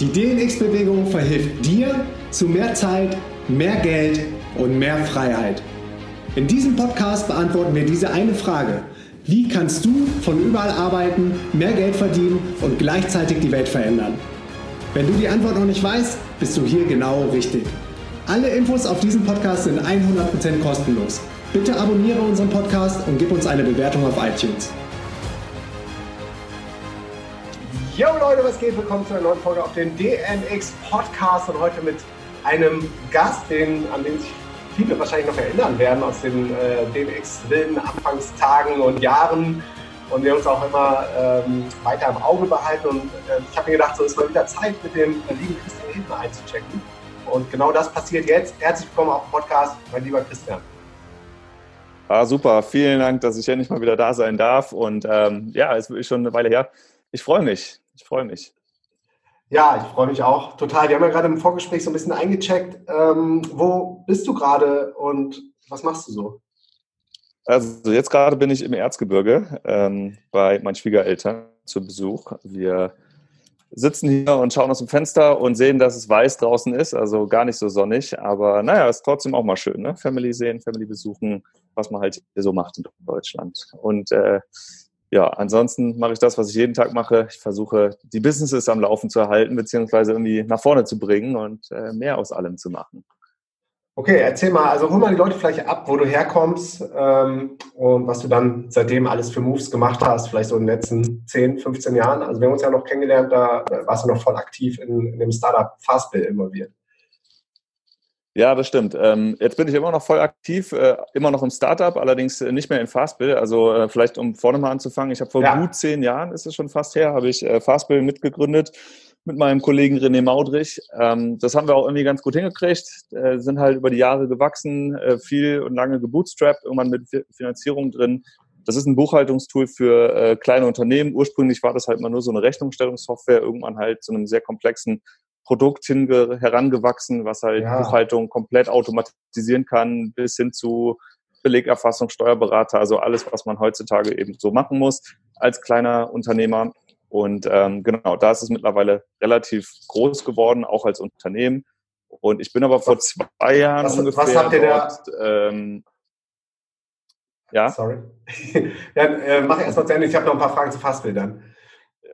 Die DNX-Bewegung verhilft dir zu mehr Zeit, mehr Geld und mehr Freiheit. In diesem Podcast beantworten wir diese eine Frage. Wie kannst du von überall arbeiten, mehr Geld verdienen und gleichzeitig die Welt verändern? Wenn du die Antwort noch nicht weißt, bist du hier genau richtig. Alle Infos auf diesem Podcast sind 100% kostenlos. Bitte abonniere unseren Podcast und gib uns eine Bewertung auf iTunes. Yo Leute, was geht? Willkommen zu einer neuen Folge auf dem DNX Podcast und heute mit einem Gast, den, an den sich viele wahrscheinlich noch erinnern werden aus den äh, DNX wilden Anfangstagen und Jahren und wir uns auch immer ähm, weiter im Auge behalten. Und äh, ich habe mir gedacht, so ist mal wieder Zeit, mit dem lieben Christian Hebner einzuchecken. Und genau das passiert jetzt. Herzlich willkommen auf Podcast, mein lieber Christian. Ah, super, vielen Dank, dass ich endlich mal wieder da sein darf. Und ähm, ja, es ist schon eine Weile her. Ich freue mich. Ich freue mich. Ja, ich freue mich auch total. Wir haben ja gerade im Vorgespräch so ein bisschen eingecheckt. Ähm, wo bist du gerade und was machst du so? Also jetzt gerade bin ich im Erzgebirge ähm, bei meinen Schwiegereltern zu Besuch. Wir sitzen hier und schauen aus dem Fenster und sehen, dass es weiß draußen ist, also gar nicht so sonnig. Aber naja, ist trotzdem auch mal schön, ne? Family sehen, Family besuchen, was man halt hier so macht in Deutschland. Und äh, ja, ansonsten mache ich das, was ich jeden Tag mache. Ich versuche, die Businesses am Laufen zu erhalten, beziehungsweise irgendwie nach vorne zu bringen und äh, mehr aus allem zu machen. Okay, erzähl mal, also hol mal die Leute vielleicht ab, wo du herkommst ähm, und was du dann seitdem alles für Moves gemacht hast, vielleicht so in den letzten 10, 15 Jahren. Also wir haben uns ja noch kennengelernt, da warst du noch voll aktiv in, in dem Startup Fastbill involviert. Ja, das stimmt. Ähm, jetzt bin ich immer noch voll aktiv, äh, immer noch im Startup, allerdings äh, nicht mehr in Fastbill. Also äh, vielleicht um vorne mal anzufangen, ich habe vor ja. gut zehn Jahren, ist es schon fast her, habe ich Fastbill mitgegründet mit meinem Kollegen René Maudrich. Ähm, das haben wir auch irgendwie ganz gut hingekriegt, sind halt über die Jahre gewachsen, viel und lange gebootstrapped, irgendwann mit Finanzierung drin. Das ist ein Buchhaltungstool für kleine Unternehmen. Ursprünglich war das halt mal nur so eine Rechnungsstellungssoftware, irgendwann halt zu einem sehr komplexen Produkt hinge herangewachsen, was halt ja. Buchhaltung komplett automatisieren kann, bis hin zu Belegerfassung, Steuerberater, also alles, was man heutzutage eben so machen muss als kleiner Unternehmer. Und ähm, genau, da ist es mittlerweile relativ groß geworden, auch als Unternehmen. Und ich bin aber vor zwei Jahren was, ungefähr was habt ihr dort, da? Ähm, ja? Sorry. ja, äh, mach erst mal zu Ende. Ich habe noch ein paar Fragen zu Fassbildern.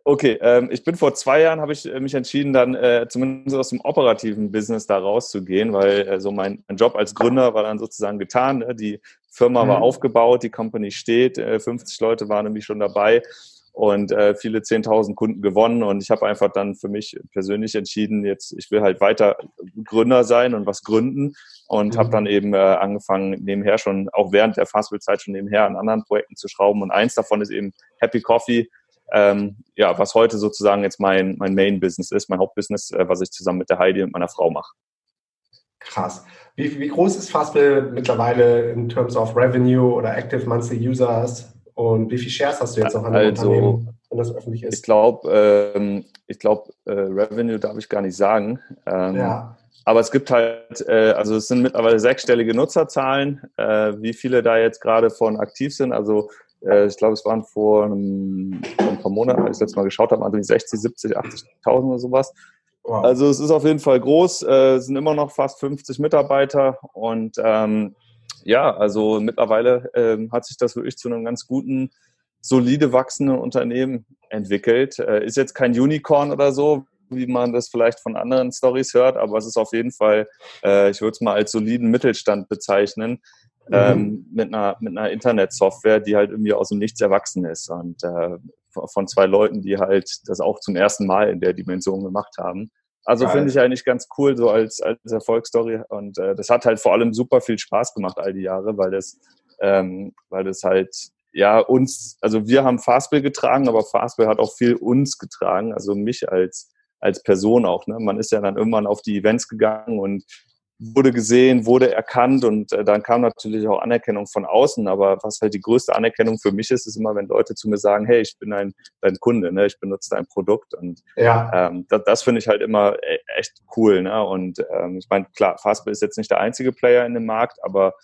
Okay, ähm, ich bin vor zwei Jahren, habe ich äh, mich entschieden, dann äh, zumindest aus dem operativen Business da rauszugehen, weil äh, so mein, mein, Job als Gründer war dann sozusagen getan. Ne? Die Firma mhm. war aufgebaut, die Company steht, äh, 50 Leute waren nämlich schon dabei und äh, viele 10.000 Kunden gewonnen und ich habe einfach dann für mich persönlich entschieden, jetzt ich will halt weiter Gründer sein und was gründen und mhm. habe dann eben äh, angefangen nebenher schon auch während der Fastfood-Zeit schon nebenher an anderen Projekten zu schrauben und eins davon ist eben Happy Coffee ähm, ja, was heute sozusagen jetzt mein, mein Main-Business ist, mein Hauptbusiness, äh, was ich zusammen mit der Heidi und meiner Frau mache. Krass. Wie, wie groß ist Fastbill mittlerweile in terms of Revenue oder Active Monthly Users? Und wie viel Shares hast du jetzt noch an dem also, Unternehmen, wenn das öffentlich ist? Ich glaube, ähm, ich glaube, äh, Revenue darf ich gar nicht sagen. Ähm, ja. Aber es gibt halt, äh, also es sind mittlerweile sechsstellige Nutzerzahlen. Äh, wie viele da jetzt gerade von aktiv sind, also äh, ich glaube, es waren vor, einem, vor ein paar Monaten, als ich das letzte Mal geschaut habe, also 60, 70, 80.000 oder sowas. Wow. Also es ist auf jeden Fall groß, äh, sind immer noch fast 50 Mitarbeiter und ähm, ja, also mittlerweile ähm, hat sich das wirklich zu einem ganz guten, solide wachsenden Unternehmen entwickelt. Äh, ist jetzt kein Unicorn oder so, wie man das vielleicht von anderen Stories hört, aber es ist auf jeden Fall, äh, ich würde es mal als soliden Mittelstand bezeichnen, mhm. ähm, mit einer, mit einer Internetsoftware, die halt irgendwie aus dem Nichts erwachsen ist und äh, von zwei Leuten, die halt das auch zum ersten Mal in der Dimension gemacht haben. Also finde ich eigentlich ganz cool, so als, als Erfolgsstory. Und äh, das hat halt vor allem super viel Spaß gemacht all die Jahre, weil das, ähm, weil das halt ja uns, also wir haben Fastbill getragen, aber Fastbill hat auch viel uns getragen, also mich als als Person auch. Ne? Man ist ja dann irgendwann auf die Events gegangen und wurde gesehen, wurde erkannt und äh, dann kam natürlich auch Anerkennung von außen. Aber was halt die größte Anerkennung für mich ist, ist immer, wenn Leute zu mir sagen, hey, ich bin ein, dein Kunde, ne? ich benutze dein Produkt. Und ja. ähm, das, das finde ich halt immer e, echt cool. Ne? Und ähm, ich meine, klar, Fastbill ist jetzt nicht der einzige Player in dem Markt, aber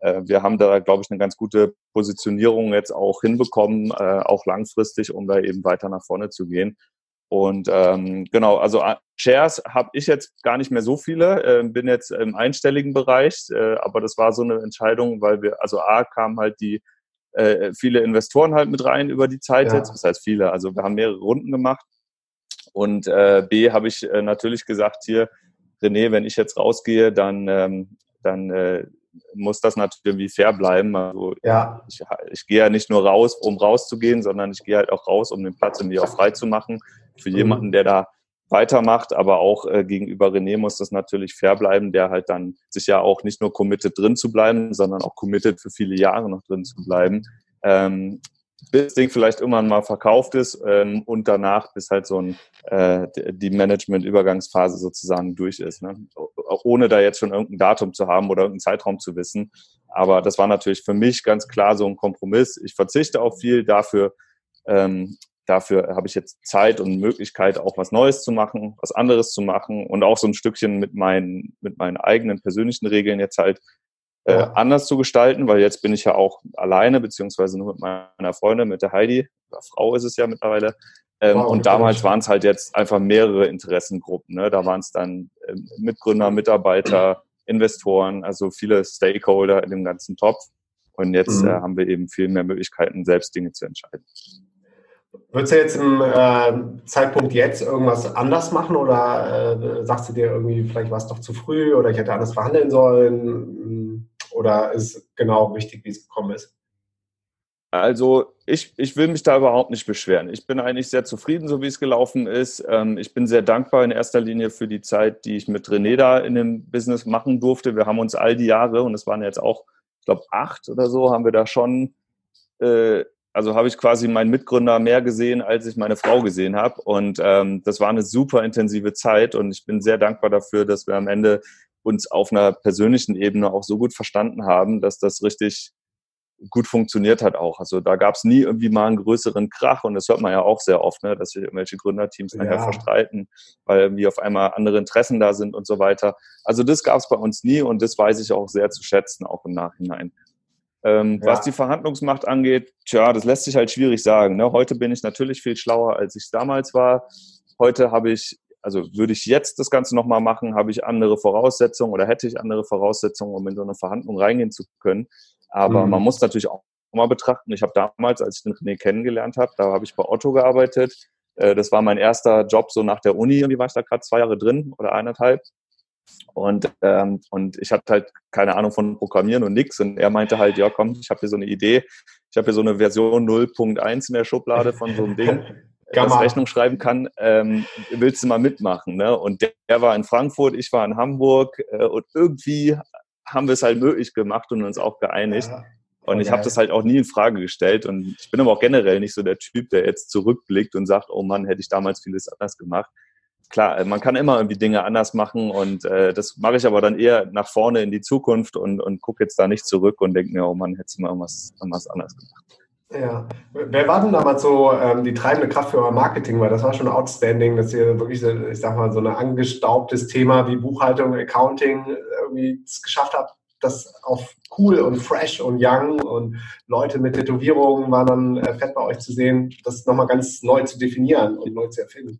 äh, wir haben da, glaube ich, eine ganz gute Positionierung jetzt auch hinbekommen, äh, auch langfristig, um da eben weiter nach vorne zu gehen. Und ähm, genau, also äh, Shares habe ich jetzt gar nicht mehr so viele, äh, bin jetzt im einstelligen Bereich, äh, aber das war so eine Entscheidung, weil wir, also A kamen halt die äh, viele Investoren halt mit rein über die Zeit ja. jetzt, das heißt viele, also wir haben mehrere Runden gemacht und äh, B habe ich äh, natürlich gesagt, hier, René, wenn ich jetzt rausgehe, dann, ähm, dann äh, muss das natürlich irgendwie fair bleiben. Also ja. ich, ich gehe ja nicht nur raus, um rauszugehen, sondern ich gehe halt auch raus, um den Platz irgendwie auch frei zu machen für mhm. jemanden, der da weitermacht, aber auch äh, gegenüber René muss das natürlich fair bleiben, der halt dann sich ja auch nicht nur committed drin zu bleiben, sondern auch committed für viele Jahre noch drin zu bleiben. Ähm, bis das Ding vielleicht irgendwann mal verkauft ist ähm, und danach bis halt so ein, äh, die Management-Übergangsphase sozusagen durch ist. Ne? Ohne da jetzt schon irgendein Datum zu haben oder irgendeinen Zeitraum zu wissen. Aber das war natürlich für mich ganz klar so ein Kompromiss. Ich verzichte auf viel, dafür ähm, dafür habe ich jetzt Zeit und Möglichkeit, auch was Neues zu machen, was anderes zu machen und auch so ein Stückchen mit meinen, mit meinen eigenen persönlichen Regeln jetzt halt äh, ja. anders zu gestalten, weil jetzt bin ich ja auch alleine, beziehungsweise nur mit meiner Freundin, mit der Heidi, Frau ist es ja mittlerweile. Ähm, wow, und damals waren es halt jetzt einfach mehrere Interessengruppen. Ne? Da waren es dann äh, Mitgründer, Mitarbeiter, Investoren, also viele Stakeholder in dem ganzen Topf. Und jetzt mhm. äh, haben wir eben viel mehr Möglichkeiten, selbst Dinge zu entscheiden. Würdest du jetzt im äh, Zeitpunkt jetzt irgendwas anders machen oder äh, sagst du dir irgendwie, vielleicht war es doch zu früh oder ich hätte anders verhandeln sollen? Oder ist genau richtig, wie es gekommen ist? Also ich, ich will mich da überhaupt nicht beschweren. Ich bin eigentlich sehr zufrieden, so wie es gelaufen ist. Ähm, ich bin sehr dankbar in erster Linie für die Zeit, die ich mit René da in dem Business machen durfte. Wir haben uns all die Jahre, und es waren jetzt auch, ich glaube, acht oder so, haben wir da schon äh, also habe ich quasi meinen Mitgründer mehr gesehen, als ich meine Frau gesehen habe. Und ähm, das war eine super intensive Zeit und ich bin sehr dankbar dafür, dass wir am Ende uns auf einer persönlichen Ebene auch so gut verstanden haben, dass das richtig gut funktioniert hat auch. Also da gab es nie irgendwie mal einen größeren Krach und das hört man ja auch sehr oft, ne, dass sich irgendwelche Gründerteams nachher ja. verstreiten, weil irgendwie auf einmal andere Interessen da sind und so weiter. Also das gab es bei uns nie und das weiß ich auch sehr zu schätzen, auch im Nachhinein. Ähm, ja. Was die Verhandlungsmacht angeht, tja, das lässt sich halt schwierig sagen. Ne? Heute bin ich natürlich viel schlauer, als ich damals war. Heute habe ich, also würde ich jetzt das Ganze nochmal machen, habe ich andere Voraussetzungen oder hätte ich andere Voraussetzungen, um in so eine Verhandlung reingehen zu können. Aber mhm. man muss natürlich auch mal betrachten. Ich habe damals, als ich den René kennengelernt habe, da habe ich bei Otto gearbeitet. Äh, das war mein erster Job so nach der Uni. Wie war ich da gerade zwei Jahre drin oder eineinhalb? Und, ähm, und ich hatte halt keine Ahnung von Programmieren und nix. Und er meinte halt, ja komm, ich habe hier so eine Idee. Ich habe hier so eine Version 0.1 in der Schublade von so einem Ding, das Rechnung schreiben kann. Ähm, willst du mal mitmachen? Ne? Und der, der, war in Frankfurt, ich war in Hamburg. Äh, und irgendwie haben wir es halt möglich gemacht und uns auch geeinigt. Ja. Und ich habe das halt auch nie in Frage gestellt. Und ich bin aber auch generell nicht so der Typ, der jetzt zurückblickt und sagt, oh Mann, hätte ich damals vieles anders gemacht klar, äh, man kann immer irgendwie Dinge anders machen und äh, das mache ich aber dann eher nach vorne in die Zukunft und, und gucke jetzt da nicht zurück und denke mir, oh Mann, hätte ich mal irgendwas, irgendwas anders gemacht. Ja, wer war denn damals so ähm, die treibende Kraft für euer Marketing? Weil das war schon outstanding, dass ihr wirklich, ich sag mal, so ein angestaubtes Thema wie Buchhaltung, Accounting irgendwie es geschafft habt, das auf cool und fresh und young und Leute mit Tätowierungen waren dann äh, fett bei euch zu sehen, das nochmal ganz neu zu definieren und neu zu erfinden.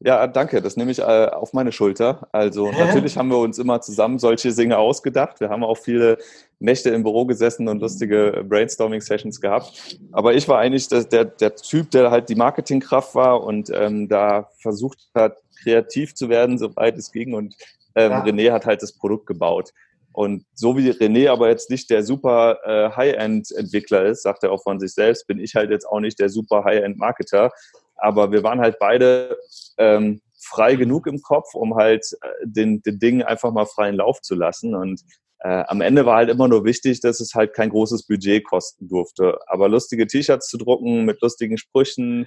Ja, danke. Das nehme ich äh, auf meine Schulter. Also Hä? natürlich haben wir uns immer zusammen solche Dinge ausgedacht. Wir haben auch viele Nächte im Büro gesessen und lustige Brainstorming-Sessions gehabt. Aber ich war eigentlich der, der, der Typ, der halt die Marketingkraft war und ähm, da versucht hat, kreativ zu werden, soweit es ging. Und ähm, ja. René hat halt das Produkt gebaut. Und so wie René aber jetzt nicht der super äh, High-End-Entwickler ist, sagt er auch von sich selbst, bin ich halt jetzt auch nicht der super High-End-Marketer. Aber wir waren halt beide ähm, frei genug im Kopf, um halt äh, den, den Dingen einfach mal freien Lauf zu lassen. Und äh, am Ende war halt immer nur wichtig, dass es halt kein großes Budget kosten durfte. Aber lustige T-Shirts zu drucken mit lustigen Sprüchen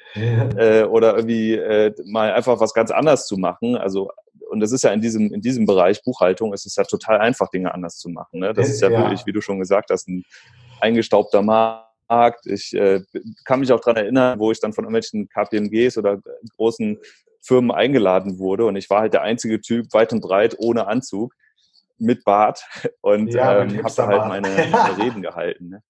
äh, oder irgendwie äh, mal einfach was ganz anderes zu machen. Also und das ist ja in diesem in diesem Bereich Buchhaltung ist es ja total einfach Dinge anders zu machen. Ne? Das ist ja, ja wirklich, wie du schon gesagt hast, ein eingestaubter Markt Markt. Ich äh, kann mich auch daran erinnern, wo ich dann von irgendwelchen KPMGs oder großen Firmen eingeladen wurde und ich war halt der einzige Typ weit und breit ohne Anzug mit Bart und ja, ähm, habe da halt meine, meine, Reden gehalten. Ne?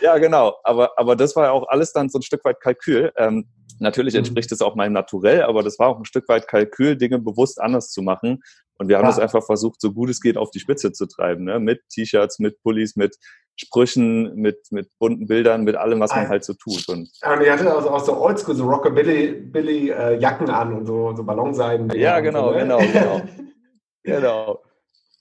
Ja, genau. Aber, aber das war ja auch alles dann so ein Stück weit Kalkül. Ähm, Natürlich mhm. entspricht es auch meinem Naturell, aber das war auch ein Stück weit Kalkül, Dinge bewusst anders zu machen. Und wir haben ja. das einfach versucht, so gut es geht, auf die Spitze zu treiben. Ne? Mit T-Shirts, mit Pullis, mit Sprüchen, mit, mit bunten Bildern, mit allem, was man halt so tut. Und ja, und ihr hattet also auch so Oldschool, so Rockabilly-Jacken äh, an und so, so Ballonseiden. Ja, genau, so, ne? genau, genau. genau.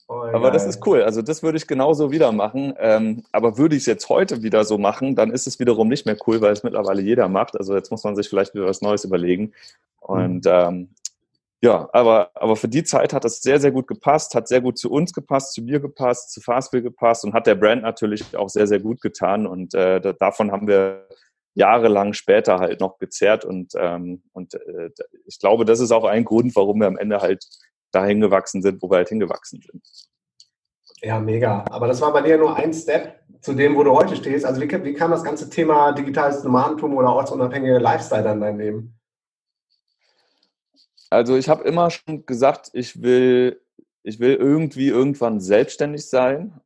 Oh, aber das ist cool. Also das würde ich genauso wieder machen. Ähm, aber würde ich es jetzt heute wieder so machen, dann ist es wiederum nicht mehr cool, weil es mittlerweile jeder macht. Also jetzt muss man sich vielleicht wieder was Neues überlegen. Und ähm, ja, aber, aber für die Zeit hat das sehr, sehr gut gepasst, hat sehr gut zu uns gepasst, zu mir gepasst, zu Fastbill gepasst und hat der Brand natürlich auch sehr, sehr gut getan. Und äh, davon haben wir jahrelang später halt noch gezerrt. Und, ähm, und äh, ich glaube, das ist auch ein Grund, warum wir am Ende halt dahin gewachsen sind, wo wir halt hingewachsen sind. Ja, mega. Aber das war bei dir nur ein Step zu dem, wo du heute stehst. Also wie, wie kam das ganze Thema digitales Nomadentum oder ortsunabhängiger Lifestyle dann in dein Leben? Also ich habe immer schon gesagt, ich will, ich will irgendwie irgendwann selbstständig sein,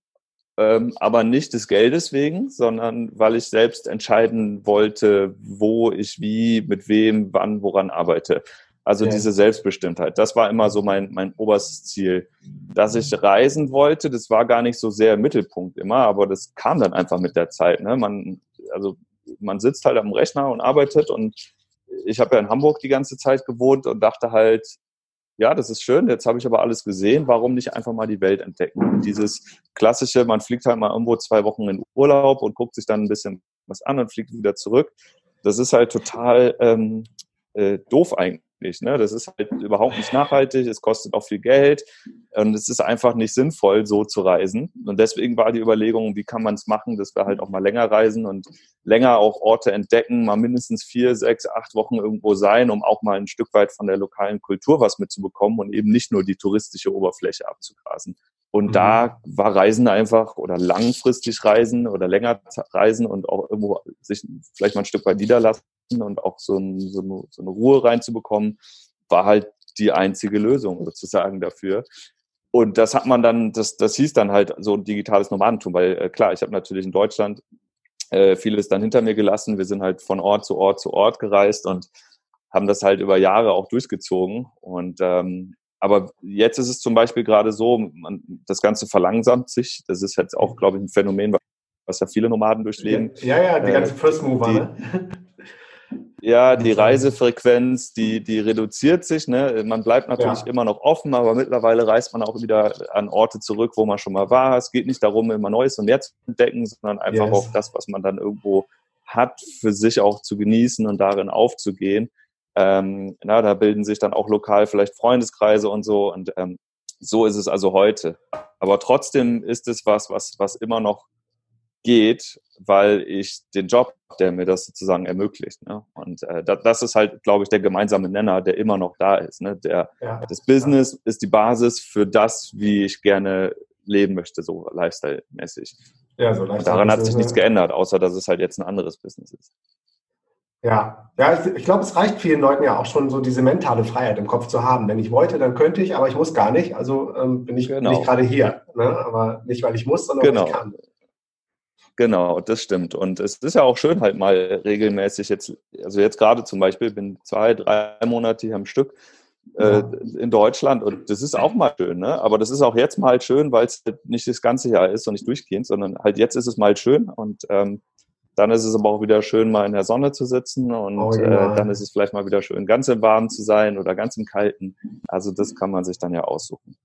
ähm, aber nicht des Geldes wegen, sondern weil ich selbst entscheiden wollte, wo ich wie, mit wem, wann, woran arbeite. Also ja. diese Selbstbestimmtheit. Das war immer so mein, mein oberstes Ziel. Dass ich reisen wollte, das war gar nicht so sehr im Mittelpunkt immer, aber das kam dann einfach mit der Zeit. Ne? Man, also man sitzt halt am Rechner und arbeitet und ich habe ja in Hamburg die ganze Zeit gewohnt und dachte halt, ja, das ist schön, jetzt habe ich aber alles gesehen, warum nicht einfach mal die Welt entdecken? Dieses klassische, man fliegt halt mal irgendwo zwei Wochen in Urlaub und guckt sich dann ein bisschen was an und fliegt wieder zurück. Das ist halt total ähm, äh, doof eigentlich nicht. Ne? Das ist halt überhaupt nicht nachhaltig, es kostet auch viel Geld und es ist einfach nicht sinnvoll, so zu reisen. Und deswegen war die Überlegung, wie kann man es machen, dass wir halt auch mal länger reisen und länger auch Orte entdecken, mal mindestens vier, sechs, acht Wochen irgendwo sein, um auch mal ein Stück weit von der lokalen Kultur was mitzubekommen und eben nicht nur die touristische Oberfläche abzugrasen. Und mhm. da war Reisen einfach oder langfristig Reisen oder länger Reisen und auch irgendwo sich vielleicht mal ein Stück weit niederlassen und auch so, ein, so, eine, so eine Ruhe reinzubekommen, war halt die einzige Lösung sozusagen dafür. Und das hat man dann, das, das hieß dann halt so ein digitales Nomadentum, weil äh, klar, ich habe natürlich in Deutschland äh, vieles dann hinter mir gelassen. Wir sind halt von Ort zu Ort zu Ort gereist und haben das halt über Jahre auch durchgezogen. Und ähm, aber jetzt ist es zum Beispiel gerade so, man, das Ganze verlangsamt sich. Das ist jetzt auch, glaube ich, ein Phänomen, was ja viele Nomaden durchleben. Ja, ja, die äh, ganze First Mover. Die, ne? Ja, die Reisefrequenz, die, die reduziert sich. Ne? Man bleibt natürlich ja. immer noch offen, aber mittlerweile reist man auch wieder an Orte zurück, wo man schon mal war. Es geht nicht darum, immer Neues und mehr zu entdecken, sondern einfach yes. auch das, was man dann irgendwo hat, für sich auch zu genießen und darin aufzugehen. Ähm, na, da bilden sich dann auch lokal vielleicht Freundeskreise und so. Und ähm, so ist es also heute. Aber trotzdem ist es was, was, was immer noch geht, weil ich den Job, der mir das sozusagen ermöglicht. Ne? Und äh, das, das, ist halt, glaube ich, der gemeinsame Nenner, der immer noch da ist. Ne? Der, ja, das Business ja. ist die Basis für das, wie ich gerne leben möchte, so Lifestyle-mäßig. Ja, so Lifestyle daran hat sich nichts geändert, außer dass es halt jetzt ein anderes Business ist. Ja, ja, ich, ich glaube, es reicht vielen Leuten ja auch schon so diese mentale Freiheit im Kopf zu haben. Wenn ich wollte, dann könnte ich, aber ich muss gar nicht. Also ähm, bin ich, genau. ich gerade hier. Ne? Aber nicht, weil ich muss, sondern genau. weil ich kann. Genau, das stimmt. Und es ist ja auch schön, halt mal regelmäßig jetzt, also jetzt gerade zum Beispiel, bin zwei, drei Monate hier am Stück äh, in Deutschland und das ist auch mal schön, ne? Aber das ist auch jetzt mal schön, weil es halt nicht das ganze Jahr ist und nicht durchgehend, sondern halt jetzt ist es mal schön und ähm, dann ist es aber auch wieder schön, mal in der Sonne zu sitzen und oh, ja. äh, dann ist es vielleicht mal wieder schön, ganz im Warmen zu sein oder ganz im Kalten. Also das kann man sich dann ja aussuchen.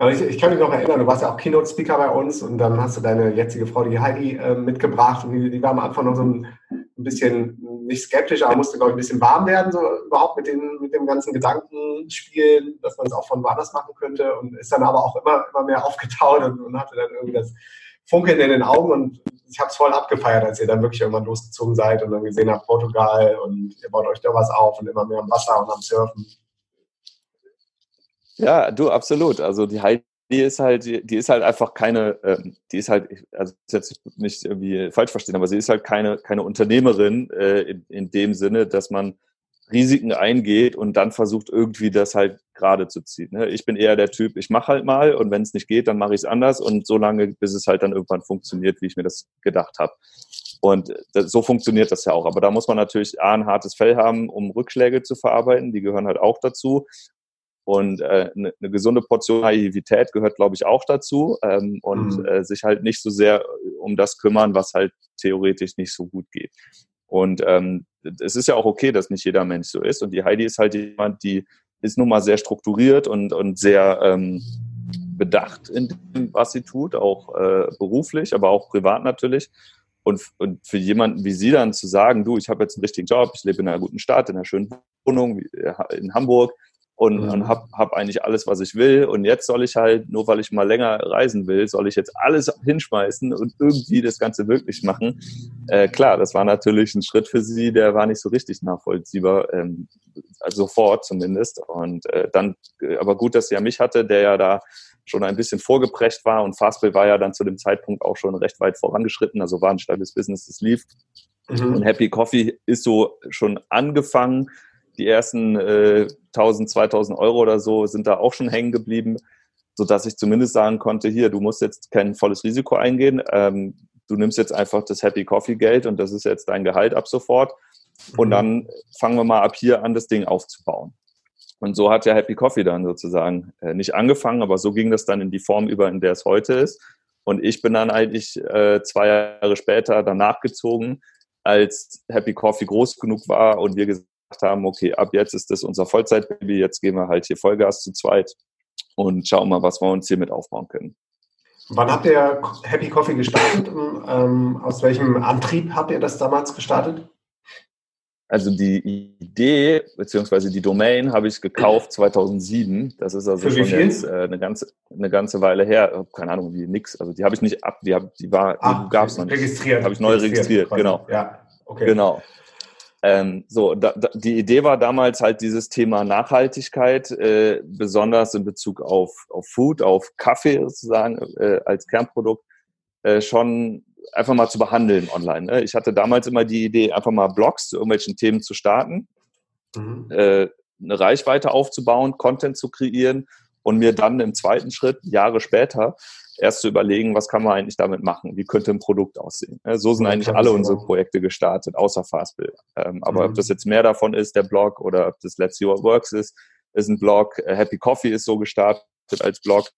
Aber ich, ich, kann mich noch erinnern, du warst ja auch Keynote-Speaker bei uns und dann hast du deine jetzige Frau, die Heidi, äh, mitgebracht und die, die, war am Anfang noch so ein, ein bisschen nicht skeptisch, aber musste, glaube ich, ein bisschen warm werden, so überhaupt mit, den, mit dem ganzen Gedankenspielen, dass man es auch von woanders machen könnte und ist dann aber auch immer, immer mehr aufgetaut und, und hatte dann irgendwie das Funkeln in den Augen und ich habe es voll abgefeiert, als ihr dann wirklich irgendwann losgezogen seid und dann gesehen habt, Portugal und ihr baut euch da was auf und immer mehr am Wasser und am Surfen. Ja, du, absolut. Also die Heidi ist halt, die ist halt einfach keine, ähm, die ist halt, also jetzt nicht irgendwie falsch verstehen, aber sie ist halt keine, keine Unternehmerin äh, in, in dem Sinne, dass man Risiken eingeht und dann versucht irgendwie das halt gerade zu ziehen. Ne? Ich bin eher der Typ, ich mache halt mal und wenn es nicht geht, dann mache ich es anders und so lange, bis es halt dann irgendwann funktioniert, wie ich mir das gedacht habe. Und das, so funktioniert das ja auch. Aber da muss man natürlich A, ein hartes Fell haben, um Rückschläge zu verarbeiten. Die gehören halt auch dazu. Und äh, eine, eine gesunde Portion Naivität gehört, glaube ich, auch dazu. Ähm, und mhm. äh, sich halt nicht so sehr um das kümmern, was halt theoretisch nicht so gut geht. Und ähm, es ist ja auch okay, dass nicht jeder Mensch so ist. Und die Heidi ist halt jemand, die ist nun mal sehr strukturiert und, und sehr ähm, bedacht in dem, was sie tut, auch äh, beruflich, aber auch privat natürlich. Und, und für jemanden wie Sie dann zu sagen, du, ich habe jetzt einen richtigen Job, ich lebe in einer guten Stadt, in einer schönen Wohnung äh, in Hamburg, und, mhm. und habe hab eigentlich alles, was ich will. Und jetzt soll ich halt, nur weil ich mal länger reisen will, soll ich jetzt alles hinschmeißen und irgendwie das Ganze wirklich machen. Äh, klar, das war natürlich ein Schritt für sie, der war nicht so richtig nachvollziehbar, ähm, also sofort zumindest. Und äh, dann, äh, aber gut, dass sie ja mich hatte, der ja da schon ein bisschen vorgeprägt war und Fastbill war ja dann zu dem Zeitpunkt auch schon recht weit vorangeschritten, also war ein stabiles Business, das lief. Mhm. Und Happy Coffee ist so schon angefangen, die ersten äh, 1000, 2000 Euro oder so sind da auch schon hängen geblieben, sodass ich zumindest sagen konnte, hier, du musst jetzt kein volles Risiko eingehen, ähm, du nimmst jetzt einfach das Happy Coffee Geld und das ist jetzt dein Gehalt ab sofort und mhm. dann fangen wir mal ab hier an, das Ding aufzubauen. Und so hat ja Happy Coffee dann sozusagen äh, nicht angefangen, aber so ging das dann in die Form über, in der es heute ist. Und ich bin dann eigentlich äh, zwei Jahre später danach gezogen, als Happy Coffee groß genug war und wir gesagt haben, okay, ab jetzt ist das unser Vollzeitbaby, jetzt gehen wir halt hier Vollgas zu zweit und schauen mal, was wir uns hier mit aufbauen können. Wann habt ihr Happy Coffee gestartet? Ähm, aus welchem Antrieb habt ihr das damals gestartet? Also die Idee bzw. die Domain habe ich gekauft 2007. Das ist also schon jetzt äh, eine ganze eine ganze Weile her. Keine Ahnung, wie nix. Also die habe ich nicht ab. Die, hab, die war, die gab es noch nicht. Registriert. Habe ich neu registriert. registriert genau. Ja. Okay. Genau. Ähm, so, da, da, die Idee war damals halt dieses Thema Nachhaltigkeit, äh, besonders in Bezug auf, auf Food, auf Kaffee sozusagen äh, als Kernprodukt, äh, schon einfach mal zu behandeln online. Ne? Ich hatte damals immer die Idee, einfach mal Blogs zu irgendwelchen Themen zu starten, mhm. äh, eine Reichweite aufzubauen, Content zu kreieren und mir dann im zweiten Schritt, Jahre später, erst zu überlegen, was kann man eigentlich damit machen? Wie könnte ein Produkt aussehen? So sind eigentlich alle unsere Projekte gestartet, außer Fastbill. Ähm, aber mhm. ob das jetzt mehr davon ist, der Blog, oder ob das Let's Your Works ist, ist ein Blog. Äh, Happy Coffee ist so gestartet als Blog.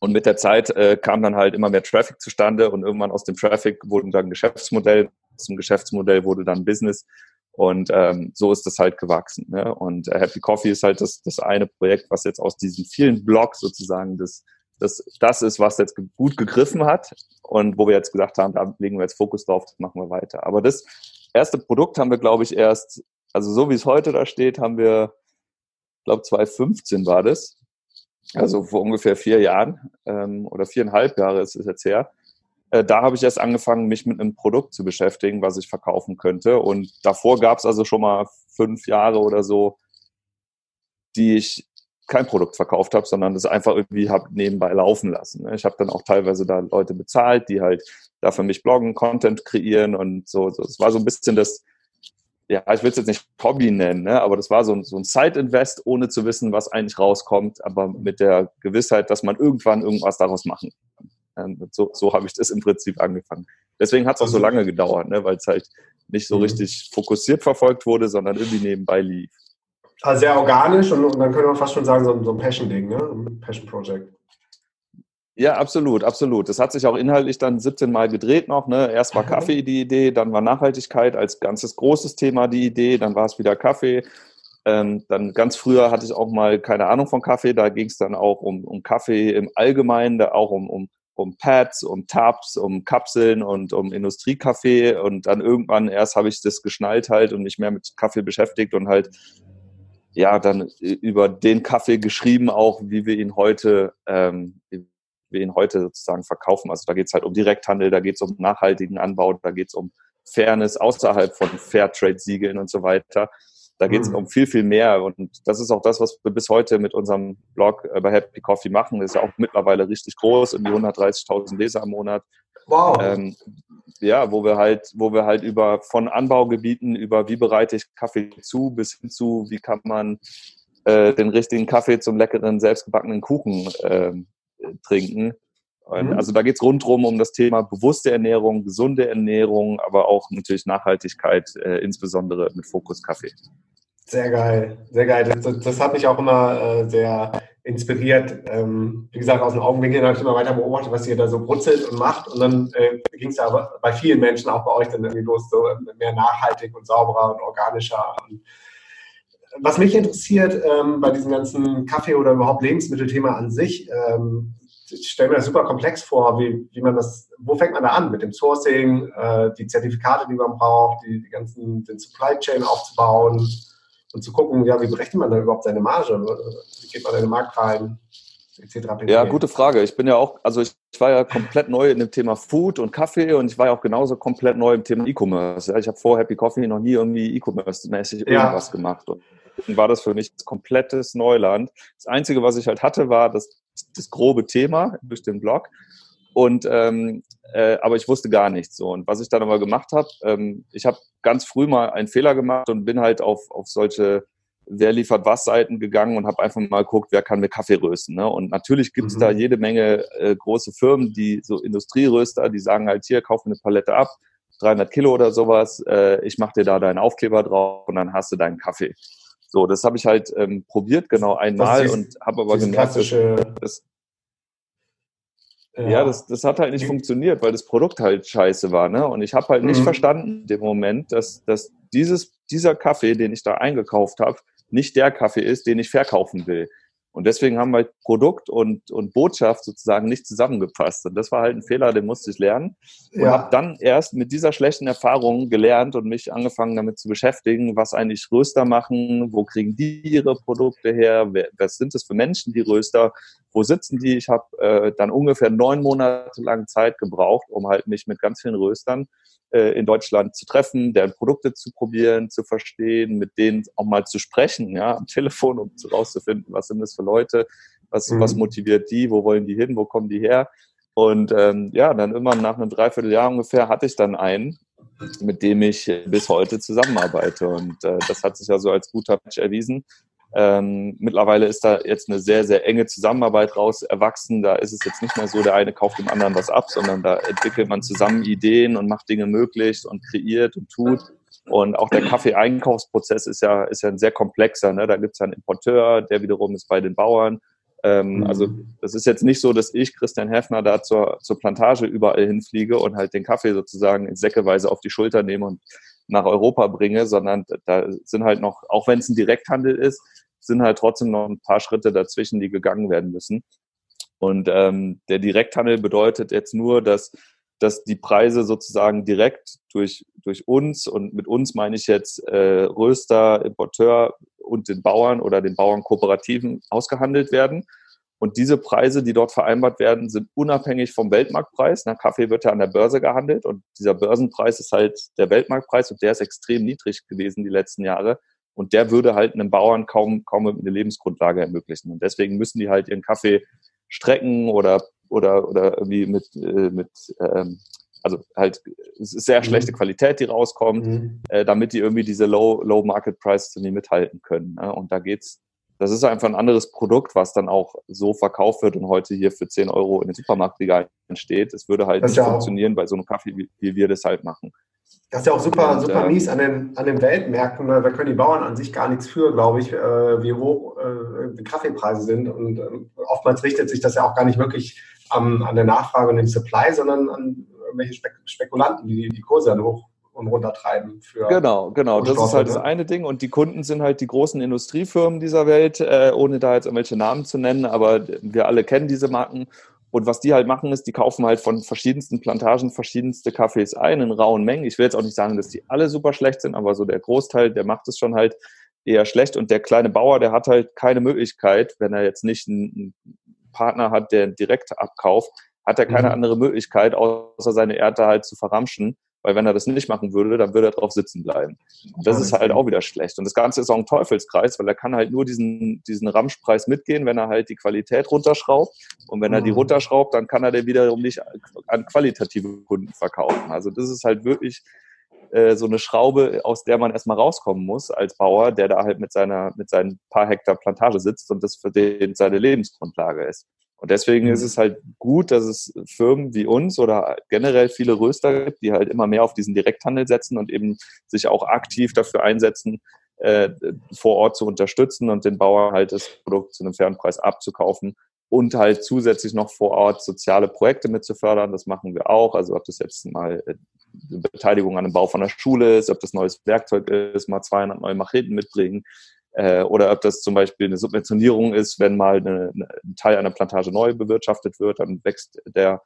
Und mit der Zeit äh, kam dann halt immer mehr Traffic zustande und irgendwann aus dem Traffic wurde dann Geschäftsmodell, zum Geschäftsmodell wurde dann Business. Und ähm, so ist das halt gewachsen. Ne? Und äh, Happy Coffee ist halt das, das eine Projekt, was jetzt aus diesen vielen Blogs sozusagen das das, das ist, was jetzt gut gegriffen hat und wo wir jetzt gesagt haben, da legen wir jetzt Fokus drauf, das machen wir weiter. Aber das erste Produkt haben wir, glaube ich, erst, also so wie es heute da steht, haben wir, glaube 2015 war das, also vor ungefähr vier Jahren ähm, oder viereinhalb Jahre ist es jetzt her. Äh, da habe ich erst angefangen, mich mit einem Produkt zu beschäftigen, was ich verkaufen könnte. Und davor gab es also schon mal fünf Jahre oder so, die ich kein Produkt verkauft habe, sondern das einfach irgendwie habe nebenbei laufen lassen. Ne? Ich habe dann auch teilweise da Leute bezahlt, die halt da für mich bloggen, Content kreieren und so. Es war so ein bisschen das, ja, ich will es jetzt nicht Hobby nennen, ne? aber das war so ein, so ein Side-Invest, ohne zu wissen, was eigentlich rauskommt, aber mit der Gewissheit, dass man irgendwann irgendwas daraus machen kann. Ähm, so, so habe ich das im Prinzip angefangen. Deswegen hat es auch so lange gedauert, ne? weil es halt nicht so mhm. richtig fokussiert verfolgt wurde, sondern irgendwie nebenbei lief. Sehr organisch und, und, dann können wir fast schon sagen, so, so ein Passion-Ding, ne? Ein Passion-Project. Ja, absolut, absolut. Das hat sich auch inhaltlich dann 17 Mal gedreht noch. Ne? Erst war. Kaffee die Idee, dann war Nachhaltigkeit als ganzes großes Thema die Idee, dann war es wieder Kaffee. Ähm, dann ganz früher hatte ich auch mal keine Ahnung von Kaffee, da ging es dann auch um, um Kaffee im Allgemeinen, da auch um, um, um Pads, um Tabs, um Kapseln und um Industriekaffee. Und dann irgendwann erst habe ich das geschnallt halt und mich mehr mit Kaffee beschäftigt und halt ja, dann über den Kaffee geschrieben, auch wie wir ihn heute, ähm, wie wir ihn heute sozusagen verkaufen. Also da geht es halt um Direkthandel, da geht es um nachhaltigen Anbau, da geht es um Fairness außerhalb von Fairtrade-Siegeln und so weiter. Da geht es mhm. um viel, viel mehr. Und das ist auch das, was wir bis heute mit unserem Blog äh, bei Happy Coffee machen. Das ist ja auch mittlerweile richtig groß, in die 130.000 Leser im Monat. Wow. Ähm, ja, wo wir halt, wo wir halt über von Anbaugebieten über wie bereite ich Kaffee zu bis hin zu wie kann man äh, den richtigen Kaffee zum leckeren, selbstgebackenen Kuchen äh, trinken. Und mhm. Also da geht es rundherum um das Thema bewusste Ernährung, gesunde Ernährung, aber auch natürlich Nachhaltigkeit, äh, insbesondere mit Fokus Kaffee. Sehr geil, sehr geil. Das, das hat mich auch immer äh, sehr inspiriert. Ähm, wie gesagt, aus dem Augenwinkel habe ich immer weiter beobachtet, was ihr da so brutzelt und macht. Und dann äh, ging es ja bei vielen Menschen, auch bei euch, dann irgendwie los, so mehr nachhaltig und sauberer und organischer. Und was mich interessiert ähm, bei diesem ganzen Kaffee- oder überhaupt Lebensmittelthema an sich, ähm, ich stelle mir das super komplex vor, wie, wie man das, wo fängt man da an mit dem Sourcing, äh, die Zertifikate, die man braucht, die, die ganzen, den Supply Chain aufzubauen und zu gucken, ja, wie berechnet man da überhaupt seine Marge? Wie geht man in den Markt rein? Ja, gute Frage. Ich bin ja auch, also ich, ich, war ja komplett neu in dem Thema Food und Kaffee und ich war ja auch genauso komplett neu im Thema E-Commerce. Ja, ich habe vor Happy Coffee noch nie irgendwie E-Commerce-mäßig irgendwas ja. gemacht. Und dann war das für mich komplettes Neuland. Das Einzige, was ich halt hatte, war das, das grobe Thema durch den Blog. Und ähm, äh, aber ich wusste gar nichts so. Und was ich dann aber gemacht habe, ähm, ich habe ganz früh mal einen Fehler gemacht und bin halt auf, auf solche Wer liefert was Seiten gegangen und habe einfach mal geguckt, wer kann mir Kaffee rösten. Ne? Und natürlich gibt es mhm. da jede Menge äh, große Firmen, die so Industrieröster, die sagen halt hier, kauf eine Palette ab, 300 Kilo oder sowas, äh, ich mache dir da deinen Aufkleber drauf und dann hast du deinen Kaffee. So, das habe ich halt ähm, probiert, genau einmal und habe aber gemerkt, das, ja, ja das, das hat halt nicht funktioniert, weil das Produkt halt scheiße war. Ne? Und ich habe halt nicht mhm. verstanden in dem Moment, dass, dass dieses, dieser Kaffee, den ich da eingekauft habe, nicht der Kaffee ist, den ich verkaufen will. Und deswegen haben halt Produkt und, und Botschaft sozusagen nicht zusammengepasst. Und das war halt ein Fehler, den musste ich lernen. Und ja. habe dann erst mit dieser schlechten Erfahrung gelernt und mich angefangen damit zu beschäftigen, was eigentlich Röster machen, wo kriegen die ihre Produkte her, wer, was sind das für Menschen, die Röster, wo sitzen die. Ich habe äh, dann ungefähr neun Monate lang Zeit gebraucht, um halt mich mit ganz vielen Röstern äh, in Deutschland zu treffen, deren Produkte zu probieren, zu verstehen, mit denen auch mal zu sprechen, ja, am Telefon, um herauszufinden, was sind das für Leute, was, mhm. was motiviert die, wo wollen die hin, wo kommen die her. Und ähm, ja, dann immer nach einem Dreivierteljahr ungefähr hatte ich dann einen, mit dem ich bis heute zusammenarbeite. Und äh, das hat sich also als guter Match erwiesen. Ähm, mittlerweile ist da jetzt eine sehr, sehr enge Zusammenarbeit raus erwachsen. Da ist es jetzt nicht mehr so, der eine kauft dem anderen was ab, sondern da entwickelt man zusammen Ideen und macht Dinge möglich und kreiert und tut. Und auch der Kaffee-Einkaufsprozess ist ja, ist ja ein sehr komplexer. Ne? Da gibt es einen Importeur, der wiederum ist bei den Bauern. Ähm, mhm. Also das ist jetzt nicht so, dass ich, Christian Heffner, da zur, zur Plantage überall hinfliege und halt den Kaffee sozusagen in säckeweise auf die Schulter nehme und nach Europa bringe, sondern da sind halt noch, auch wenn es ein Direkthandel ist, sind halt trotzdem noch ein paar Schritte dazwischen, die gegangen werden müssen. Und ähm, der Direkthandel bedeutet jetzt nur, dass, dass die Preise sozusagen direkt durch, durch uns und mit uns meine ich jetzt äh, Röster, Importeur und den Bauern oder den Bauernkooperativen ausgehandelt werden. Und diese Preise, die dort vereinbart werden, sind unabhängig vom Weltmarktpreis. Na, Kaffee wird ja an der Börse gehandelt und dieser Börsenpreis ist halt der Weltmarktpreis und der ist extrem niedrig gewesen die letzten Jahre. Und der würde halt einem Bauern kaum, kaum eine Lebensgrundlage ermöglichen. Und deswegen müssen die halt ihren Kaffee strecken oder, oder, oder irgendwie mit, äh, mit ähm, also halt, es ist sehr schlechte mhm. Qualität, die rauskommt, mhm. äh, damit die irgendwie diese Low, Low Market Prices nie mithalten können. Ne? Und da geht's, das ist einfach ein anderes Produkt, was dann auch so verkauft wird und heute hier für 10 Euro in den Supermarktregalen steht. Es würde halt das nicht ja funktionieren bei so einem Kaffee, wie, wie wir das halt machen. Das ist ja auch super, super mies an den, an den Weltmärkten. Da können die Bauern an sich gar nichts für, glaube ich, äh, wie hoch äh, die Kaffeepreise sind. Und äh, oftmals richtet sich das ja auch gar nicht wirklich an, an der Nachfrage und dem Supply, sondern an irgendwelche Spekulanten, die die Kurse dann hoch und runter treiben. Für genau, genau. Das ist halt das ne? eine Ding. Und die Kunden sind halt die großen Industriefirmen dieser Welt, ohne da jetzt irgendwelche Namen zu nennen, aber wir alle kennen diese Marken. Und was die halt machen, ist, die kaufen halt von verschiedensten Plantagen verschiedenste Kaffees ein in rauen Mengen. Ich will jetzt auch nicht sagen, dass die alle super schlecht sind, aber so der Großteil, der macht es schon halt eher schlecht. Und der kleine Bauer, der hat halt keine Möglichkeit, wenn er jetzt nicht einen Partner hat, der direkt abkauft, hat er keine mhm. andere Möglichkeit, außer seine Erde halt zu verramschen, weil wenn er das nicht machen würde, dann würde er drauf sitzen bleiben. Und das ist halt auch wieder schlecht. Und das Ganze ist auch ein Teufelskreis, weil er kann halt nur diesen, diesen Ramschpreis mitgehen, wenn er halt die Qualität runterschraubt. Und wenn er die mhm. runterschraubt, dann kann er den wiederum nicht an qualitative Kunden verkaufen. Also das ist halt wirklich äh, so eine Schraube, aus der man erstmal rauskommen muss als Bauer, der da halt mit seiner, mit seinen paar Hektar Plantage sitzt und das für den seine Lebensgrundlage ist. Und deswegen ist mhm. es halt gut, dass es Firmen wie uns oder generell viele Röster gibt, die halt immer mehr auf diesen Direkthandel setzen und eben sich auch aktiv dafür einsetzen, äh, vor Ort zu unterstützen und den Bauern halt das Produkt zu einem fairen Preis abzukaufen und halt zusätzlich noch vor Ort soziale Projekte mitzufördern. Das machen wir auch. Also ob das jetzt mal äh, Beteiligung an dem Bau von der Schule ist, ob das neues Werkzeug ist, mal 200 neue Macheten mitbringen äh, oder ob das zum Beispiel eine Subventionierung ist, wenn mal eine, eine, ein Teil einer Plantage neu bewirtschaftet wird, dann wächst der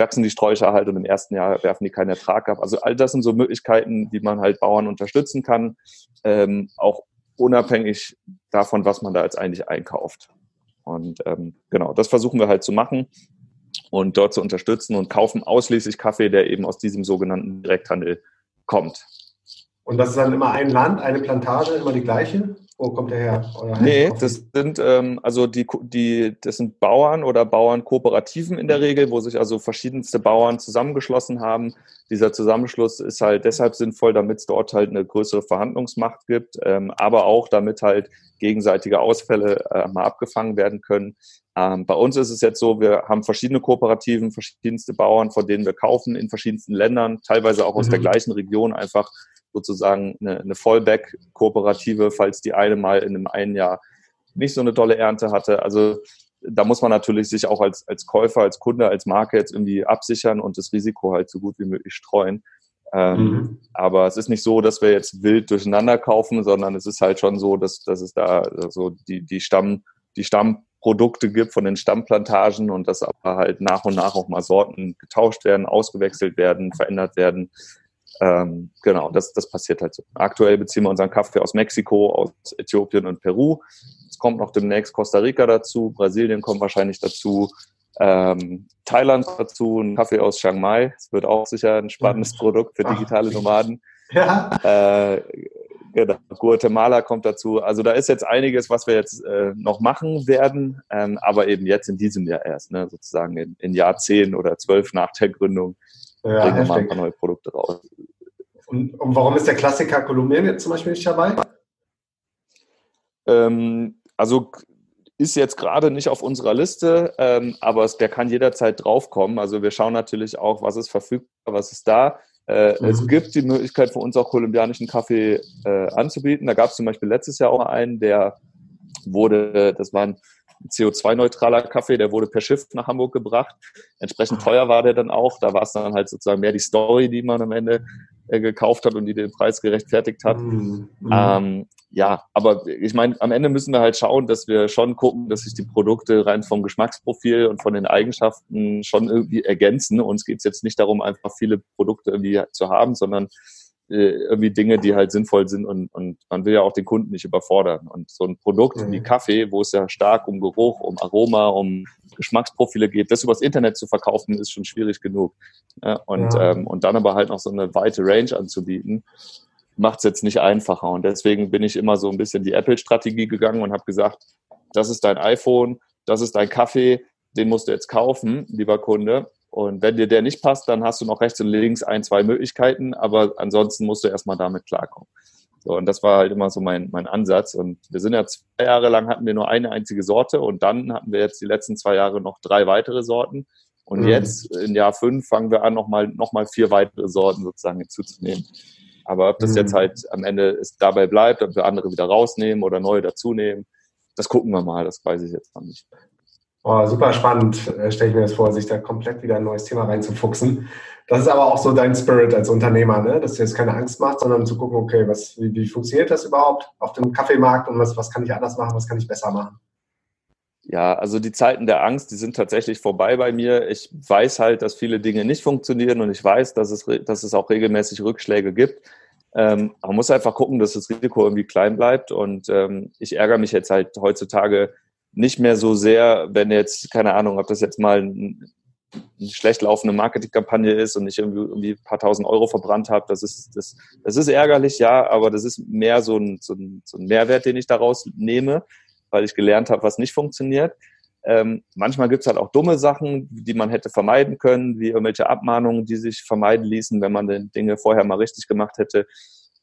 wachsen die Sträucher halt und im ersten Jahr werfen die keinen Ertrag ab. Also all das sind so Möglichkeiten, wie man halt Bauern unterstützen kann, ähm, auch unabhängig davon, was man da jetzt eigentlich einkauft. Und ähm, genau, das versuchen wir halt zu machen und dort zu unterstützen und kaufen ausschließlich Kaffee, der eben aus diesem sogenannten Direkthandel kommt. Und das ist dann immer ein Land, eine Plantage, immer die gleiche? Wo kommt der her? nee, das sind ähm, also die, die, das sind Bauern oder Bauernkooperativen in der Regel, wo sich also verschiedenste Bauern zusammengeschlossen haben. Dieser Zusammenschluss ist halt deshalb sinnvoll, damit es dort halt eine größere Verhandlungsmacht gibt, ähm, aber auch damit halt gegenseitige Ausfälle äh, mal abgefangen werden können. Ähm, bei uns ist es jetzt so, wir haben verschiedene Kooperativen, verschiedenste Bauern, von denen wir kaufen in verschiedensten Ländern, teilweise auch aus mhm. der gleichen Region, einfach sozusagen eine, eine Fallback-Kooperative, falls die eine mal in einem einen Jahr nicht so eine tolle Ernte hatte. Also da muss man natürlich sich auch als, als Käufer, als Kunde, als Marke jetzt irgendwie absichern und das Risiko halt so gut wie möglich streuen. Ähm, mhm. Aber es ist nicht so, dass wir jetzt wild durcheinander kaufen, sondern es ist halt schon so, dass, dass es da so die, die Stamm, die Stammprodukte gibt von den Stammplantagen und dass aber halt nach und nach auch mal Sorten getauscht werden, ausgewechselt werden, verändert werden. Ähm, genau, das, das passiert halt so. Aktuell beziehen wir unseren Kaffee aus Mexiko, aus Äthiopien und Peru. Es kommt noch demnächst Costa Rica dazu, Brasilien kommt wahrscheinlich dazu, ähm, Thailand dazu, ein Kaffee aus Chiang Mai. Es wird auch sicher ein spannendes Produkt für digitale Nomaden. Ja. Äh, genau. Guatemala kommt dazu. Also da ist jetzt einiges, was wir jetzt äh, noch machen werden, ähm, aber eben jetzt in diesem Jahr erst, ne, sozusagen in, in Jahr 10 oder 12 nach der Gründung ja, bringen wir mal ein paar neue Produkte raus. Und, und warum ist der Klassiker Kolumbien jetzt zum Beispiel nicht dabei? Ähm, also ist jetzt gerade nicht auf unserer Liste, ähm, aber es, der kann jederzeit draufkommen. Also wir schauen natürlich auch, was ist verfügbar, was ist da. Äh, mhm. Es gibt die Möglichkeit für uns auch kolumbianischen Kaffee äh, anzubieten. Da gab es zum Beispiel letztes Jahr auch einen, der wurde, das war ein CO2-neutraler Kaffee, der wurde per Schiff nach Hamburg gebracht. Entsprechend teuer war der dann auch. Da war es dann halt sozusagen mehr die Story, die man am Ende äh, gekauft hat und die den Preis gerechtfertigt hat. Mhm. Ähm, ja, aber ich meine, am Ende müssen wir halt schauen, dass wir schon gucken, dass sich die Produkte rein vom Geschmacksprofil und von den Eigenschaften schon irgendwie ergänzen. Uns geht es jetzt nicht darum, einfach viele Produkte irgendwie zu haben, sondern irgendwie Dinge, die halt sinnvoll sind und, und man will ja auch den Kunden nicht überfordern. Und so ein Produkt mhm. wie Kaffee, wo es ja stark um Geruch, um Aroma, um Geschmacksprofile geht, das übers Internet zu verkaufen, ist schon schwierig genug. Ja, und, ja. Ähm, und dann aber halt noch so eine weite Range anzubieten, macht es jetzt nicht einfacher. Und deswegen bin ich immer so ein bisschen die Apple-Strategie gegangen und habe gesagt, das ist dein iPhone, das ist dein Kaffee, den musst du jetzt kaufen, lieber Kunde. Und wenn dir der nicht passt, dann hast du noch rechts und links ein, zwei Möglichkeiten, aber ansonsten musst du erstmal damit klarkommen. So, und das war halt immer so mein, mein Ansatz. Und wir sind ja zwei Jahre lang hatten wir nur eine einzige Sorte und dann hatten wir jetzt die letzten zwei Jahre noch drei weitere Sorten. Und mhm. jetzt in Jahr fünf fangen wir an, nochmal noch mal vier weitere Sorten sozusagen hinzuzunehmen. Aber ob das mhm. jetzt halt am Ende ist, dabei bleibt, ob wir andere wieder rausnehmen oder neue dazunehmen, das gucken wir mal, das weiß ich jetzt noch nicht. Oh, super spannend, äh, stelle ich mir das vor, sich da komplett wieder ein neues Thema reinzufuchsen. Das ist aber auch so dein Spirit als Unternehmer, ne? dass dir jetzt keine Angst macht, sondern zu gucken, okay, was, wie, wie funktioniert das überhaupt auf dem Kaffeemarkt und was, was kann ich anders machen, was kann ich besser machen? Ja, also die Zeiten der Angst, die sind tatsächlich vorbei bei mir. Ich weiß halt, dass viele Dinge nicht funktionieren und ich weiß, dass es, dass es auch regelmäßig Rückschläge gibt. Ähm, man muss einfach gucken, dass das Risiko irgendwie klein bleibt und ähm, ich ärgere mich jetzt halt heutzutage nicht mehr so sehr, wenn jetzt, keine Ahnung, ob das jetzt mal ein, eine schlecht laufende Marketingkampagne ist und ich irgendwie, irgendwie ein paar tausend Euro verbrannt habe, das ist, das, das ist ärgerlich, ja, aber das ist mehr so ein, so ein, so ein Mehrwert, den ich daraus nehme, weil ich gelernt habe, was nicht funktioniert. Ähm, manchmal gibt's halt auch dumme Sachen, die man hätte vermeiden können, wie irgendwelche Abmahnungen, die sich vermeiden ließen, wenn man die Dinge vorher mal richtig gemacht hätte.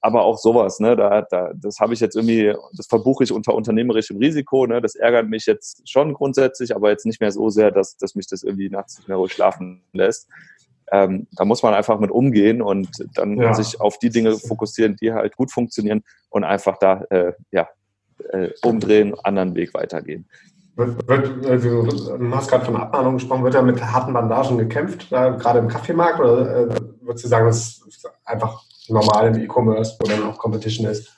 Aber auch sowas, ne, da, da, das habe ich jetzt irgendwie, das verbuche ich unter unternehmerischem Risiko, ne, das ärgert mich jetzt schon grundsätzlich, aber jetzt nicht mehr so sehr, dass, dass mich das irgendwie nachts nicht mehr ruhig schlafen lässt. Ähm, da muss man einfach mit umgehen und dann ja. sich auf die Dinge fokussieren, die halt gut funktionieren und einfach da äh, ja, äh, umdrehen, anderen Weg weitergehen. Wird, wird, äh, du hast gerade von Abmahnung gesprochen, wird da mit harten Bandagen gekämpft, da, gerade im Kaffeemarkt, oder äh, würdest du sagen, das ist einfach normal im E-Commerce, wo dann auch Competition ist?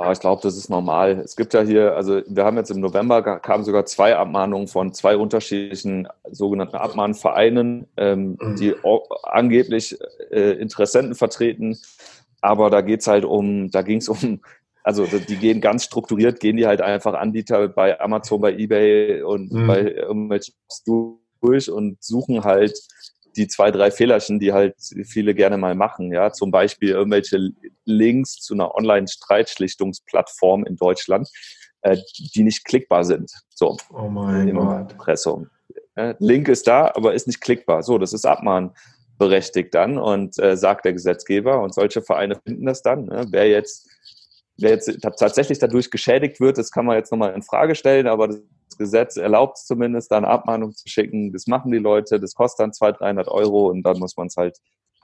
Ja, ich glaube, das ist normal. Es gibt ja hier, also wir haben jetzt im November kamen sogar zwei Abmahnungen von zwei unterschiedlichen sogenannten Abmahnvereinen, ähm, mhm. die angeblich äh, Interessenten vertreten. Aber da geht's halt um, da ging es um, also die gehen ganz strukturiert, gehen die halt einfach Anbieter bei Amazon, bei Ebay und mhm. bei irgendwelchen durch und suchen halt die zwei, drei Fehlerchen, die halt viele gerne mal machen. Ja, zum Beispiel irgendwelche Links zu einer Online-Streitschlichtungsplattform in Deutschland, äh, die nicht klickbar sind. So. Oh mein Gott. Impressum. Link ist da, aber ist nicht klickbar. So, das ist abmahnberechtigt dann und äh, sagt der Gesetzgeber und solche Vereine finden das dann. Ne? Wer jetzt wer jetzt tatsächlich dadurch geschädigt wird, das kann man jetzt nochmal in Frage stellen, aber das Gesetz erlaubt es zumindest, da eine Abmahnung zu schicken. Das machen die Leute, das kostet dann 200, 300 Euro und dann muss man es halt.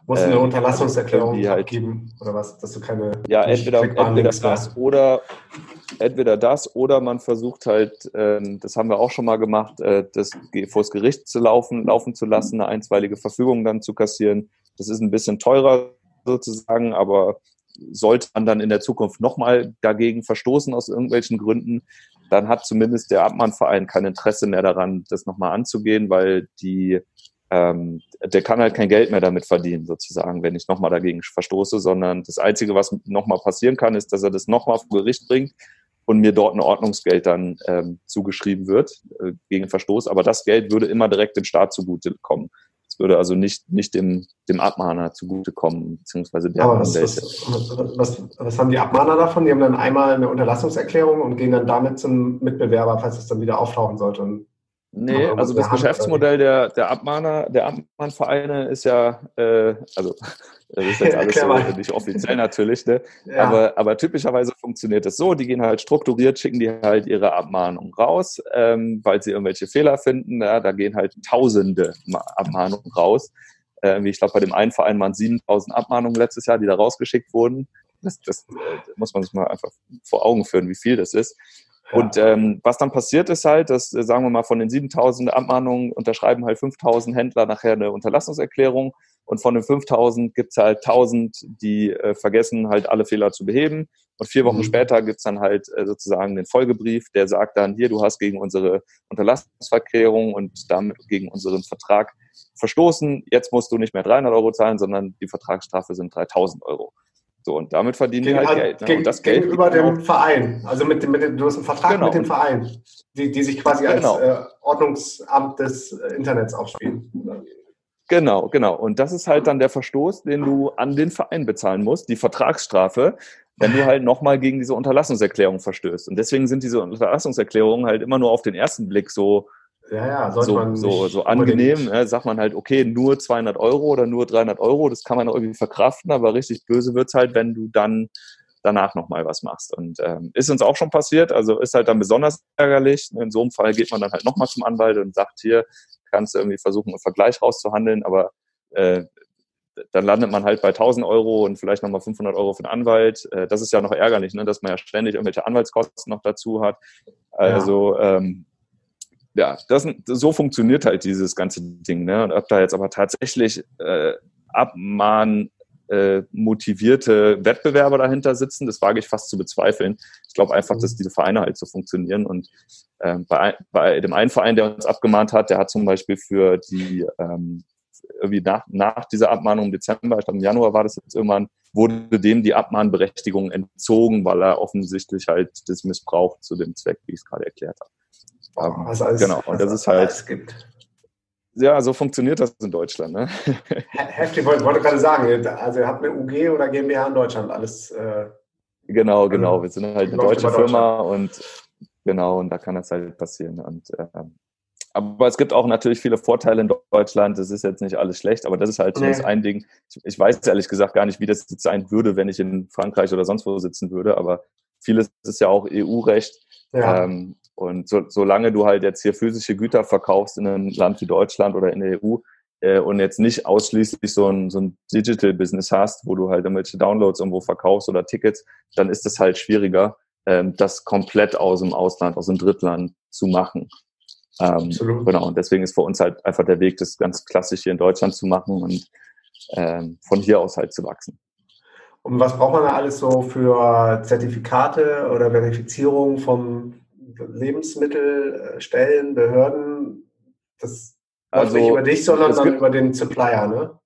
Muss eine äh, Unterlassungserklärung halt, geben oder was, dass du keine. Ja, entweder, entweder das oder entweder das oder man versucht halt, äh, das haben wir auch schon mal gemacht, äh, das vor das Gericht zu laufen, laufen zu lassen, eine einstweilige Verfügung dann zu kassieren. Das ist ein bisschen teurer sozusagen, aber sollte man dann in der Zukunft nochmal dagegen verstoßen aus irgendwelchen Gründen, dann hat zumindest der Abmahnverein kein Interesse mehr daran, das nochmal anzugehen, weil die, ähm, der kann halt kein Geld mehr damit verdienen, sozusagen, wenn ich nochmal dagegen verstoße, sondern das Einzige, was nochmal passieren kann, ist, dass er das nochmal vor Gericht bringt und mir dort ein Ordnungsgeld dann ähm, zugeschrieben wird äh, gegen Verstoß. Aber das Geld würde immer direkt dem Staat zugute kommen würde also nicht, nicht dem, dem Abmahner zugutekommen, beziehungsweise der Aber was, was, was, was, haben die Abmahner davon? Die haben dann einmal eine Unterlassungserklärung und gehen dann damit zum Mitbewerber, falls es dann wieder auftauchen sollte. Und Nee, also das Geschäftsmodell der, der Abmahner, der Abmahnvereine ist ja, äh, also das ist jetzt alles so, nicht offiziell natürlich, ne? Ja. aber, aber typischerweise funktioniert es so, die gehen halt strukturiert, schicken die halt ihre Abmahnung raus, ähm, weil sie irgendwelche Fehler finden, ja, da gehen halt tausende Abmahnungen raus. Äh, ich glaube, bei dem einen Verein waren 7000 Abmahnungen letztes Jahr, die da rausgeschickt wurden. Das, das äh, muss man sich mal einfach vor Augen führen, wie viel das ist. Und ähm, was dann passiert ist halt, dass, äh, sagen wir mal, von den 7000 Abmahnungen unterschreiben halt 5000 Händler nachher eine Unterlassungserklärung und von den 5000 gibt's halt 1000, die äh, vergessen halt alle Fehler zu beheben. Und vier Wochen mhm. später gibt's dann halt äh, sozusagen den Folgebrief, der sagt dann, hier, du hast gegen unsere Unterlassungserklärung und damit gegen unseren Vertrag verstoßen. Jetzt musst du nicht mehr 300 Euro zahlen, sondern die Vertragsstrafe sind 3000 Euro. So, und damit verdienen Gegen, die halt Geld. Ne? Gegen, und das Geld gegenüber dem Verein. Also mit dem, mit dem, du hast einen Vertrag genau. mit dem Verein, die, die sich quasi genau. als äh, Ordnungsamt des äh, Internets aufspielen. Genau, genau. Und das ist halt dann der Verstoß, den du an den Verein bezahlen musst, die Vertragsstrafe, wenn du halt nochmal gegen diese Unterlassungserklärung verstößt. Und deswegen sind diese Unterlassungserklärungen halt immer nur auf den ersten Blick so ja, ja, sollte so, man so, so angenehm, ne, sagt man halt, okay, nur 200 Euro oder nur 300 Euro, das kann man irgendwie verkraften, aber richtig böse wird's halt, wenn du dann danach nochmal was machst. Und ähm, ist uns auch schon passiert, also ist halt dann besonders ärgerlich. In so einem Fall geht man dann halt nochmal zum Anwalt und sagt, hier kannst du irgendwie versuchen, einen Vergleich rauszuhandeln, aber äh, dann landet man halt bei 1000 Euro und vielleicht nochmal 500 Euro für den Anwalt. Äh, das ist ja noch ärgerlich, ne, dass man ja ständig irgendwelche Anwaltskosten noch dazu hat. Also ja. ähm, ja, das, so funktioniert halt dieses ganze Ding. Ne? Und ob da jetzt aber tatsächlich äh, Abmahn äh, motivierte Wettbewerber dahinter sitzen, das wage ich fast zu bezweifeln. Ich glaube einfach, dass diese Vereine halt so funktionieren. Und äh, bei, bei dem einen Verein, der uns abgemahnt hat, der hat zum Beispiel für die ähm, irgendwie nach, nach dieser Abmahnung im Dezember, ich glaube im Januar war das jetzt irgendwann, wurde dem die Abmahnberechtigung entzogen, weil er offensichtlich halt das missbraucht zu dem Zweck, wie ich es gerade erklärt habe. Ähm, was alles, genau, und das ist halt. Gibt. Ja, so funktioniert das in Deutschland. Ne? Heftig, wollte, wollte gerade sagen, also ihr habt eine UG oder GmbH in Deutschland, alles. Äh, genau, genau. Wir sind halt eine deutsche Firma und Genau, und da kann das halt passieren. Und äh, aber es gibt auch natürlich viele Vorteile in Deutschland. Das ist jetzt nicht alles schlecht, aber das ist halt nee. ein Ding. Ich, ich, weiß ehrlich gesagt gar nicht, wie das jetzt sein würde, wenn ich in Frankreich oder sonst wo sitzen würde. Aber vieles ist ja auch EU-Recht. Ja. Ähm, und so, solange du halt jetzt hier physische Güter verkaufst in einem Land wie Deutschland oder in der EU äh, und jetzt nicht ausschließlich so ein, so ein Digital-Business hast, wo du halt irgendwelche Downloads irgendwo verkaufst oder Tickets, dann ist es halt schwieriger, ähm, das komplett aus dem Ausland, aus dem Drittland zu machen. Ähm, Genau, und deswegen ist für uns halt einfach der Weg, das ganz klassisch hier in Deutschland zu machen und ähm, von hier aus halt zu wachsen. Und was braucht man da alles so für Zertifikate oder Verifizierung von Lebensmittelstellen, Behörden? Das also, nicht über dich, sondern dann über den Supplier, ne?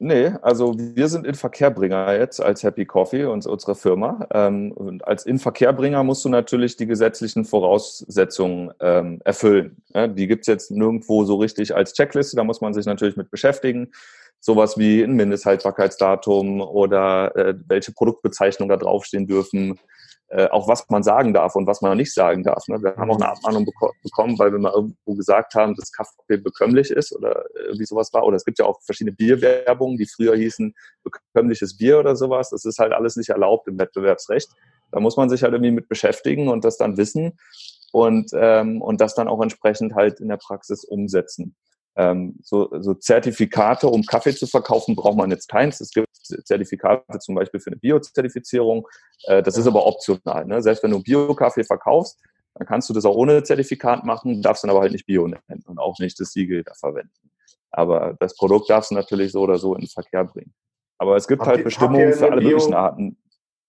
Nee, also wir sind Inverkehrbringer jetzt als Happy Coffee und unsere Firma. Ähm, und als Inverkehrbringer musst du natürlich die gesetzlichen Voraussetzungen ähm, erfüllen. die gibt's jetzt nirgendwo so richtig als Checkliste, da muss man sich natürlich mit beschäftigen. Sowas wie ein Mindesthaltbarkeitsdatum oder äh, welche Produktbezeichnungen da draufstehen dürfen, äh, auch was man sagen darf und was man nicht sagen darf. Ne? Wir haben auch eine Abmahnung beko bekommen, weil wir mal irgendwo gesagt haben, dass Kaffee bekömmlich ist oder irgendwie sowas war. Oder es gibt ja auch verschiedene Bierwerbungen, die früher hießen bekömmliches Bier oder sowas. Das ist halt alles nicht erlaubt im Wettbewerbsrecht. Da muss man sich halt irgendwie mit beschäftigen und das dann wissen und, ähm, und das dann auch entsprechend halt in der Praxis umsetzen. Ähm, so, so Zertifikate, um Kaffee zu verkaufen, braucht man jetzt keins. Es gibt Zertifikate zum Beispiel für eine Bio-Zertifizierung. Äh, das ist aber optional. Ne? Selbst wenn du Bio-Kaffee verkaufst, dann kannst du das auch ohne Zertifikat machen, darfst dann aber halt nicht Bio nennen und auch nicht das Siegel da verwenden. Aber das Produkt darfst du natürlich so oder so in den Verkehr bringen. Aber es gibt habt halt ihr, Bestimmungen für alle Bio, möglichen Arten.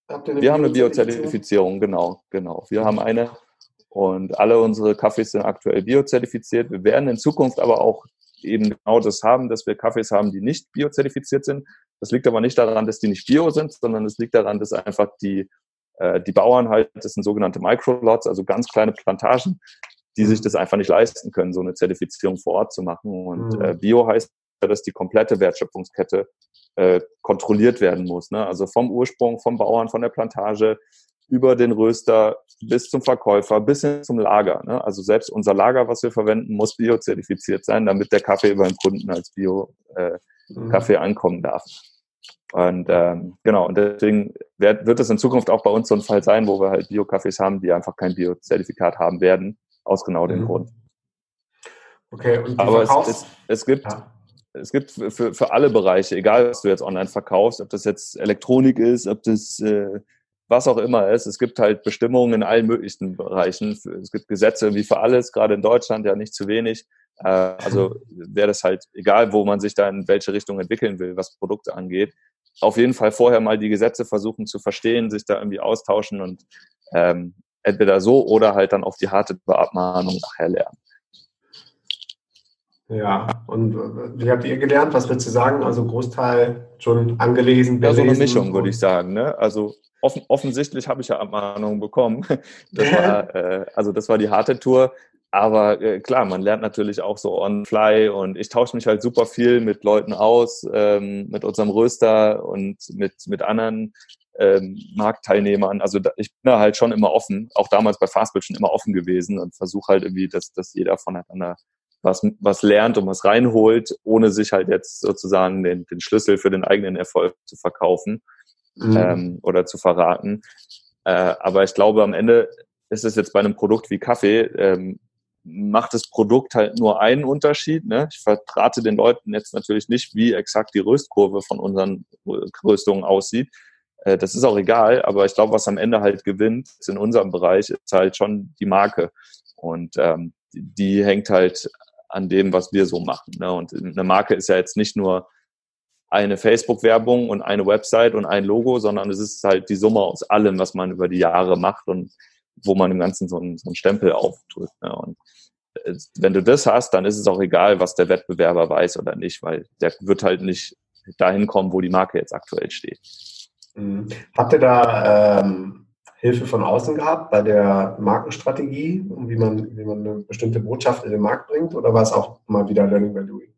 Wir haben eine Bio-Zertifizierung, genau, genau. Wir haben eine und alle unsere Kaffees sind aktuell biozertifiziert. Wir werden in Zukunft aber auch eben genau das haben, dass wir Kaffees haben, die nicht biozertifiziert sind. Das liegt aber nicht daran, dass die nicht bio sind, sondern es liegt daran, dass einfach die, äh, die Bauern halt, das sind sogenannte Microlots, also ganz kleine Plantagen, die sich das einfach nicht leisten können, so eine Zertifizierung vor Ort zu machen. Und äh, Bio heißt ja, dass die komplette Wertschöpfungskette äh, kontrolliert werden muss. Ne? Also vom Ursprung, vom Bauern, von der Plantage über den Röster bis zum Verkäufer, bis hin zum Lager. Ne? Also selbst unser Lager, was wir verwenden, muss biozertifiziert sein, damit der Kaffee über den Kunden als Bio-Kaffee äh, mhm. ankommen darf. Und ähm, genau, und deswegen wird, wird es in Zukunft auch bei uns so ein Fall sein, wo wir halt Bio-Kaffees haben, die einfach kein Bio-Zertifikat haben werden, aus genau dem mhm. Grund. Okay, und Aber es, es, es, gibt, ja. es gibt für, für alle Bereiche, egal was du jetzt online verkaufst, ob das jetzt Elektronik ist, ob das äh, was auch immer ist. Es gibt halt Bestimmungen in allen möglichen Bereichen. Es gibt Gesetze wie für alles, gerade in Deutschland ja nicht zu wenig. Äh, also wäre das halt egal, wo man sich da in welche Richtung entwickeln will, was Produkte angeht. Auf jeden Fall vorher mal die Gesetze versuchen zu verstehen, sich da irgendwie austauschen und ähm, entweder so oder halt dann auf die harte Beabmahnung nachher lernen. Ja, und wie habt ihr gelernt? Was würdest du sagen? Also Großteil schon angelesen, belesen? Ja, so eine Mischung, würde ich sagen. Ne? Also offen, offensichtlich habe ich ja Abmahnungen bekommen. Das war, äh, also das war die harte Tour. Aber äh, klar, man lernt natürlich auch so on fly und ich tausche mich halt super viel mit Leuten aus, ähm, mit unserem Röster und mit, mit anderen ähm, Marktteilnehmern. Also da, ich bin da halt schon immer offen, auch damals bei Fastbill schon immer offen gewesen und versuche halt irgendwie, dass, dass jeder voneinander was, was lernt und was reinholt, ohne sich halt jetzt sozusagen den, den Schlüssel für den eigenen Erfolg zu verkaufen mhm. ähm, oder zu verraten. Äh, aber ich glaube, am Ende ist es jetzt bei einem Produkt wie Kaffee, ähm, macht das Produkt halt nur einen Unterschied. Ne? Ich vertrate den Leuten jetzt natürlich nicht, wie exakt die Röstkurve von unseren Röstungen aussieht. Äh, das ist auch egal, aber ich glaube, was am Ende halt gewinnt, ist in unserem Bereich, ist halt schon die Marke. Und ähm, die hängt halt an dem, was wir so machen. Ne? Und eine Marke ist ja jetzt nicht nur eine Facebook-Werbung und eine Website und ein Logo, sondern es ist halt die Summe aus allem, was man über die Jahre macht und wo man im Ganzen so einen, so einen Stempel aufdrückt. Ne? Und äh, wenn du das hast, dann ist es auch egal, was der Wettbewerber weiß oder nicht, weil der wird halt nicht dahin kommen, wo die Marke jetzt aktuell steht. Mhm. Habt ihr da ähm, Hilfe von außen gehabt bei der Markenstrategie, wie man, wie man eine bestimmte Botschaft in den Markt bringt, oder war es auch mal wieder Learning by Doing?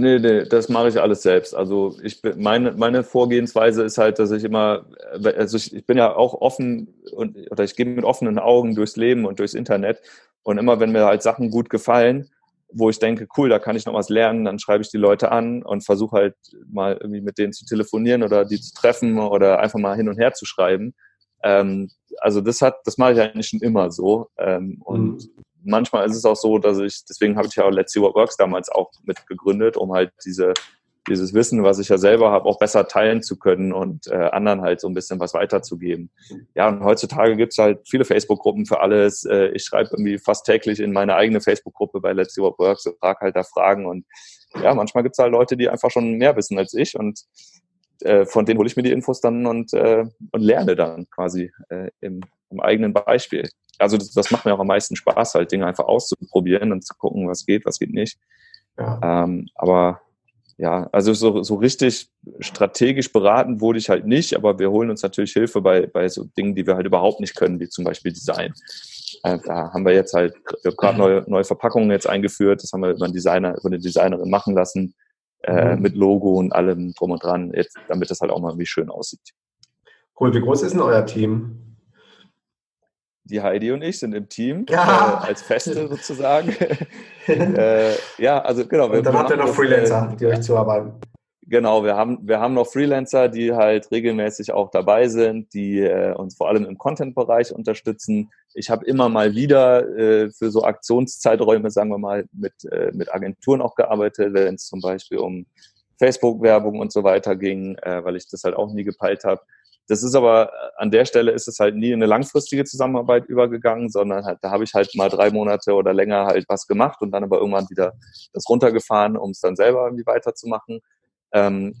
Nee, nee, das mache ich alles selbst. Also ich bin, meine, meine Vorgehensweise ist halt, dass ich immer, also ich, ich bin ja auch offen und oder ich gehe mit offenen Augen durchs Leben und durchs Internet. Und immer wenn mir halt Sachen gut gefallen, wo ich denke, cool, da kann ich noch was lernen, dann schreibe ich die Leute an und versuche halt mal irgendwie mit denen zu telefonieren oder die zu treffen oder einfach mal hin und her zu schreiben. Ähm, also das hat, das mache ich eigentlich schon immer so. Ähm, und mhm. Manchmal ist es auch so, dass ich, deswegen habe ich ja auch Let's See What Works damals auch mit gegründet, um halt diese dieses Wissen, was ich ja selber habe, auch besser teilen zu können und äh, anderen halt so ein bisschen was weiterzugeben. Ja, und heutzutage gibt es halt viele Facebook-Gruppen für alles. Äh, ich schreibe irgendwie fast täglich in meine eigene Facebook-Gruppe bei Let's See What Works und frage halt da Fragen. Und ja, manchmal gibt es halt Leute, die einfach schon mehr wissen als ich und äh, von denen hole ich mir die Infos dann und, äh, und lerne dann quasi äh, im, im eigenen Beispiel. Also das, das macht mir auch am meisten Spaß, halt Dinge einfach auszuprobieren und zu gucken, was geht, was geht nicht. Ja. Ähm, aber ja, also so, so richtig strategisch beraten wurde ich halt nicht, aber wir holen uns natürlich Hilfe bei, bei so Dingen, die wir halt überhaupt nicht können, wie zum Beispiel Design. Äh, da haben wir jetzt halt gerade neue, neue Verpackungen jetzt eingeführt, das haben wir über einen Designer, über eine Designerin machen lassen, äh, mhm. mit Logo und allem drum und dran, jetzt, damit das halt auch mal irgendwie schön aussieht. Cool, wie groß ist denn euer Team? Die Heidi und ich sind im Team ja. äh, als Feste sozusagen. äh, ja, also genau. Und dann habt ihr noch Freelancer, äh, die euch zuarbeiten. Genau, wir haben, wir haben noch Freelancer, die halt regelmäßig auch dabei sind, die äh, uns vor allem im Content-Bereich unterstützen. Ich habe immer mal wieder äh, für so Aktionszeiträume, sagen wir mal, mit, äh, mit Agenturen auch gearbeitet, wenn es zum Beispiel um Facebook-Werbung und so weiter ging, äh, weil ich das halt auch nie gepeilt habe. Das ist aber, äh, an der Stelle ist es halt nie in eine langfristige Zusammenarbeit übergegangen, sondern halt, da habe ich halt mal drei Monate oder länger halt was gemacht und dann aber irgendwann wieder das runtergefahren, um es dann selber irgendwie weiterzumachen. Ähm,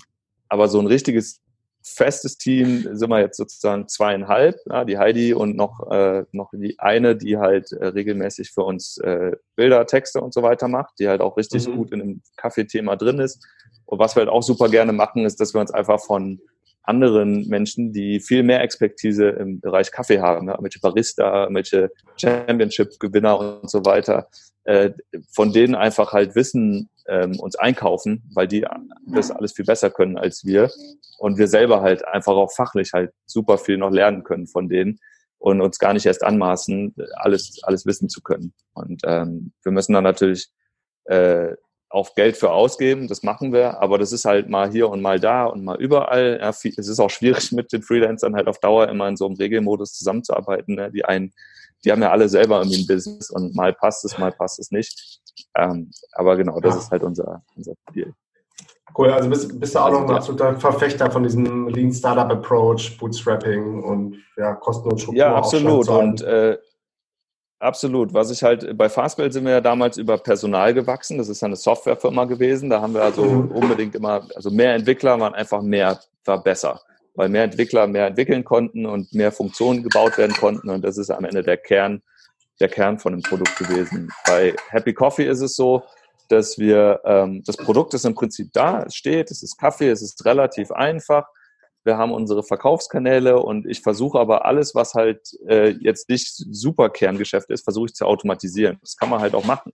aber so ein richtiges festes Team sind wir jetzt sozusagen zweieinhalb, ja, die Heidi und noch, äh, noch die eine, die halt äh, regelmäßig für uns äh, Bilder, Texte und so weiter macht, die halt auch richtig mhm. gut in dem Kaffeethema drin ist. Und was wir halt auch super gerne machen, ist, dass wir uns einfach von anderen Menschen, die viel mehr Expertise im Bereich Kaffee haben, ne? welche Barista, welche Championship-Gewinner und so weiter, äh, von denen einfach halt Wissen ähm, uns einkaufen, weil die das alles viel besser können als wir und wir selber halt einfach auch fachlich halt super viel noch lernen können von denen und uns gar nicht erst anmaßen, alles, alles wissen zu können. Und ähm, wir müssen dann natürlich äh, auch Geld für ausgeben, das machen wir, aber das ist halt mal hier und mal da und mal überall. Ja, es ist auch schwierig mit den Freelancern halt auf Dauer immer in so einem Regelmodus zusammenzuarbeiten. Ne? Die einen, die haben ja alle selber irgendwie ein Business und mal passt es, mal passt es nicht. Ähm, aber genau, das ja. ist halt unser, unser Deal. Cool, also bist, bist du auch also, noch ein absoluter Verfechter von diesem Lean Startup Approach, Bootstrapping und ja, Kosten und Struktur. Ja, absolut. Und äh, Absolut. Was ich halt, bei Fastbell sind wir ja damals über Personal gewachsen. Das ist eine Softwarefirma gewesen. Da haben wir also mhm. unbedingt immer, also mehr Entwickler waren einfach mehr, war besser. Weil mehr Entwickler mehr entwickeln konnten und mehr Funktionen gebaut werden konnten. Und das ist am Ende der Kern, der Kern von dem Produkt gewesen. Bei Happy Coffee ist es so, dass wir, ähm, das Produkt ist im Prinzip da, es steht, es ist Kaffee, es ist relativ einfach wir haben unsere Verkaufskanäle und ich versuche aber alles, was halt äh, jetzt nicht super Kerngeschäft ist, versuche ich zu automatisieren. Das kann man halt auch machen.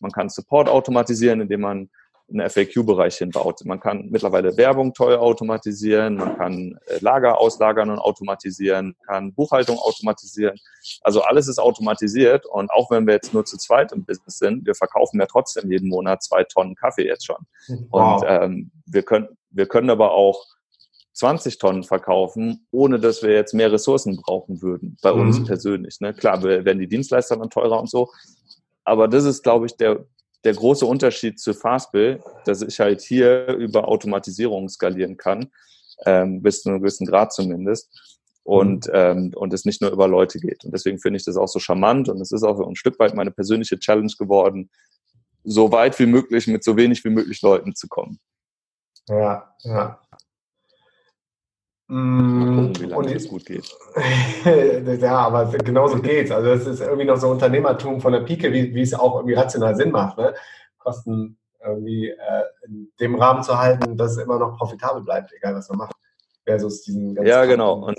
Man kann Support automatisieren, indem man einen FAQ-Bereich hinbaut. Man kann mittlerweile Werbung toll automatisieren, man kann äh, Lager auslagern und automatisieren, kann Buchhaltung automatisieren. Also alles ist automatisiert und auch wenn wir jetzt nur zu zweit im Business sind, wir verkaufen ja trotzdem jeden Monat zwei Tonnen Kaffee jetzt schon. Wow. Und ähm, wir können, wir können aber auch 20 Tonnen verkaufen, ohne dass wir jetzt mehr Ressourcen brauchen würden, bei mhm. uns persönlich. Ne? Klar, werden die Dienstleister dann teurer und so. Aber das ist, glaube ich, der, der große Unterschied zu Fastbill, dass ich halt hier über Automatisierung skalieren kann, ähm, bis zu einem gewissen Grad zumindest. Und, mhm. ähm, und es nicht nur über Leute geht. Und deswegen finde ich das auch so charmant und es ist auch ein Stück weit meine persönliche Challenge geworden, so weit wie möglich mit so wenig wie möglich Leuten zu kommen. Ja, ja. Gucken, wie lange das gut geht. ja, aber genauso geht's. Also es ist irgendwie noch so Unternehmertum von der Pike, wie, wie es auch irgendwie rational Sinn macht. Ne? Kosten irgendwie äh, in dem Rahmen zu halten, dass es immer noch profitabel bleibt, egal was man macht. Versus diesen ja, genau. Und,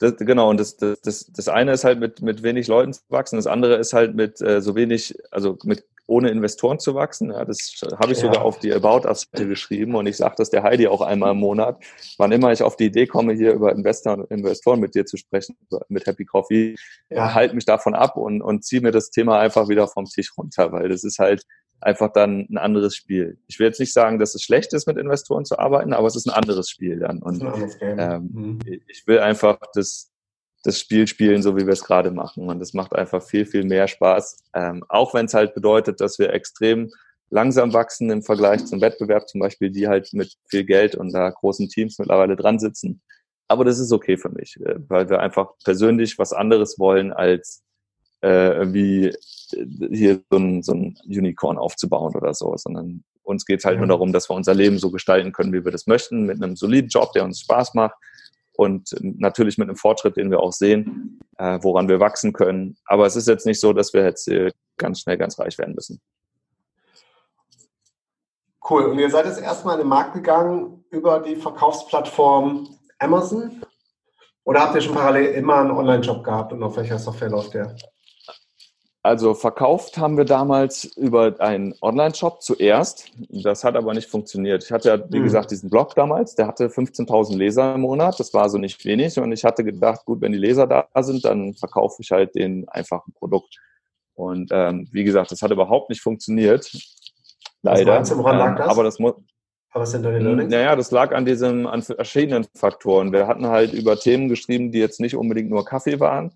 das, genau. Und das, das, das, das eine ist halt mit, mit wenig Leuten zu wachsen, das andere ist halt mit äh, so wenig, also mit ohne Investoren zu wachsen. Ja, das habe ich ja. sogar auf die About Us-Seite geschrieben und ich sage das der Heidi auch einmal im Monat. Wann immer ich auf die Idee komme, hier über Investor, Investoren mit dir zu sprechen, mit Happy Coffee, ja. halt mich davon ab und, und ziehe mir das Thema einfach wieder vom Tisch runter, weil das ist halt einfach dann ein anderes Spiel. Ich will jetzt nicht sagen, dass es schlecht ist, mit Investoren zu arbeiten, aber es ist ein anderes Spiel dann. Und ähm, mhm. ich will einfach das, das Spiel spielen, so wie wir es gerade machen. Und es macht einfach viel, viel mehr Spaß. Ähm, auch wenn es halt bedeutet, dass wir extrem langsam wachsen im Vergleich zum Wettbewerb, zum Beispiel, die halt mit viel Geld und da großen Teams mittlerweile dran sitzen. Aber das ist okay für mich, äh, weil wir einfach persönlich was anderes wollen, als äh, wie hier so ein, so ein Unicorn aufzubauen oder so, sondern uns geht es halt ja. nur darum, dass wir unser Leben so gestalten können, wie wir das möchten, mit einem soliden Job, der uns Spaß macht und natürlich mit einem Fortschritt, den wir auch sehen, äh, woran wir wachsen können. Aber es ist jetzt nicht so, dass wir jetzt äh, ganz schnell ganz reich werden müssen. Cool. Und ihr seid jetzt erstmal in den Markt gegangen über die Verkaufsplattform Amazon? Oder habt ihr schon parallel immer einen Online-Job gehabt und auf welcher Software läuft der? Also verkauft haben wir damals über einen Online-Shop zuerst. Das hat aber nicht funktioniert. Ich hatte ja, wie mhm. gesagt, diesen Blog damals, der hatte 15.000 Leser im Monat. Das war so nicht wenig. Und ich hatte gedacht, gut, wenn die Leser da sind, dann verkaufe ich halt den einfachen Produkt. Und ähm, wie gesagt, das hat überhaupt nicht funktioniert. Leider. Was woran lag ähm, das? Aber das muss. Was sind deine Learnings? Naja, das lag an diesem, an verschiedenen Faktoren. Wir hatten halt über Themen geschrieben, die jetzt nicht unbedingt nur Kaffee waren,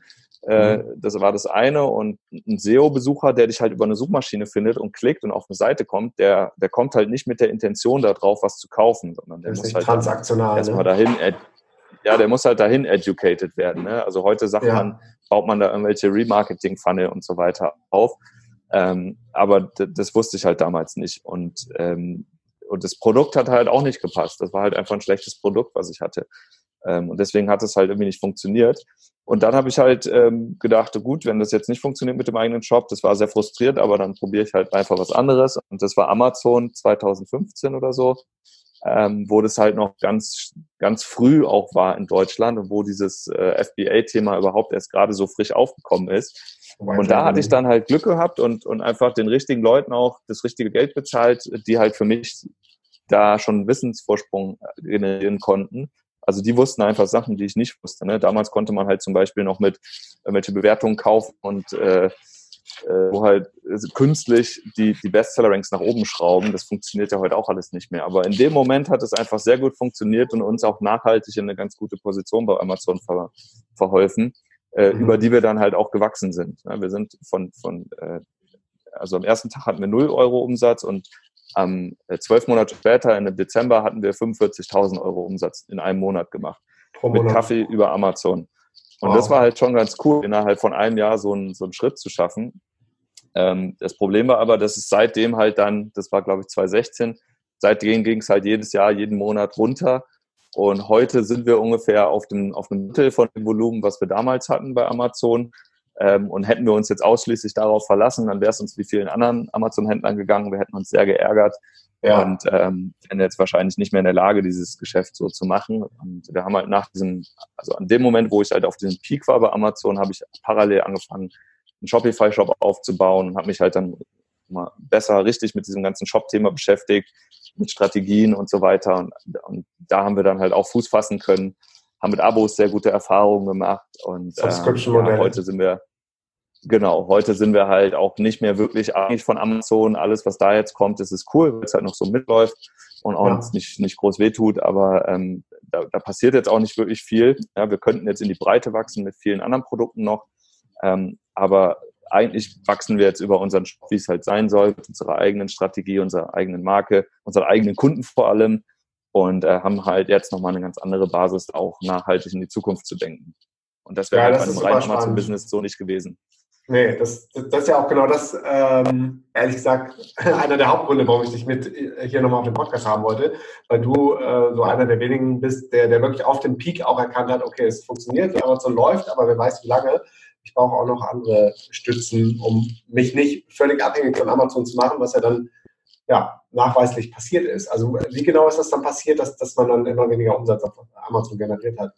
äh, mhm. das war das eine. Und ein SEO-Besucher, der dich halt über eine Suchmaschine findet und klickt und auf eine Seite kommt, der, der kommt halt nicht mit der Intention darauf, was zu kaufen, sondern der muss halt transaktional erstmal ne? dahin, ja, der muss halt dahin educated werden. Ne? Also heute sagt ja. man, baut man da irgendwelche Remarketing-Funnel und so weiter auf. Ähm, aber das wusste ich halt damals nicht. Und, ähm, und das Produkt hat halt auch nicht gepasst. Das war halt einfach ein schlechtes Produkt, was ich hatte. Ähm, und deswegen hat es halt irgendwie nicht funktioniert. Und dann habe ich halt ähm, gedacht, gut, wenn das jetzt nicht funktioniert mit dem eigenen Shop, das war sehr frustriert, aber dann probiere ich halt einfach was anderes. Und das war Amazon 2015 oder so, ähm, wo das halt noch ganz, ganz früh auch war in Deutschland und wo dieses äh, FBA-Thema überhaupt erst gerade so frisch aufgekommen ist. Und da hatte ich dann halt Glück gehabt und, und einfach den richtigen Leuten auch das richtige Geld bezahlt, die halt für mich da schon Wissensvorsprung generieren konnten also die wussten einfach Sachen, die ich nicht wusste. Ne? Damals konnte man halt zum Beispiel noch mit irgendwelche Bewertungen kaufen und äh, äh, wo halt also künstlich die, die Bestseller-Ranks nach oben schrauben. Das funktioniert ja heute auch alles nicht mehr. Aber in dem Moment hat es einfach sehr gut funktioniert und uns auch nachhaltig in eine ganz gute Position bei Amazon ver verholfen, äh, mhm. über die wir dann halt auch gewachsen sind. Ja, wir sind von, von äh, also am ersten Tag hatten wir 0 Euro Umsatz und am äh, zwölf Monate später, im Dezember, hatten wir 45.000 Euro Umsatz in einem Monat gemacht. Mit Kaffee über Amazon. Und wow. das war halt schon ganz cool, innerhalb von einem Jahr so einen, so einen Schritt zu schaffen. Ähm, das Problem war aber, dass es seitdem halt dann, das war glaube ich 2016, seitdem ging es halt jedes Jahr, jeden Monat runter. Und heute sind wir ungefähr auf dem, auf dem Mittel von dem Volumen, was wir damals hatten bei Amazon. Ähm, und hätten wir uns jetzt ausschließlich darauf verlassen, dann wäre es uns wie vielen anderen Amazon-Händlern gegangen. Wir hätten uns sehr geärgert ja. und ähm, wären jetzt wahrscheinlich nicht mehr in der Lage, dieses Geschäft so zu machen. Und wir haben halt nach diesem, also an dem Moment, wo ich halt auf diesem Peak war bei Amazon, habe ich parallel angefangen, einen Shopify-Shop aufzubauen und habe mich halt dann mal besser richtig mit diesem ganzen Shop-Thema beschäftigt, mit Strategien und so weiter. Und, und da haben wir dann halt auch Fuß fassen können haben mit Abos sehr gute Erfahrungen gemacht und äh, ja, heute sind wir genau, heute sind wir halt auch nicht mehr wirklich abhängig von Amazon. Alles, was da jetzt kommt, das ist cool, weil es halt noch so mitläuft und auch ja. nicht, nicht groß wehtut, aber ähm, da, da passiert jetzt auch nicht wirklich viel. Ja, wir könnten jetzt in die Breite wachsen mit vielen anderen Produkten noch, ähm, aber eigentlich wachsen wir jetzt über unseren Shop, wie es halt sein soll, mit unserer eigenen Strategie, unserer eigenen Marke, unseren eigenen Kunden vor allem und äh, haben halt jetzt nochmal eine ganz andere Basis, auch nachhaltig in die Zukunft zu denken. Und das wäre ja, halt bei einem reinen Amazon-Business so nicht gewesen. Nee, das, das ist ja auch genau das, ähm, ehrlich gesagt, einer der Hauptgründe, warum ich dich mit äh, hier nochmal auf dem Podcast haben wollte, weil du äh, so einer der wenigen bist, der, der wirklich auf dem Peak auch erkannt hat, okay, es funktioniert, Amazon läuft, aber wer weiß wie lange. Ich brauche auch noch andere Stützen, um mich nicht völlig abhängig von Amazon zu machen, was ja dann ja, nachweislich passiert ist. Also wie genau ist das dann passiert, dass, dass man dann immer weniger Umsatz auf Amazon generiert hat?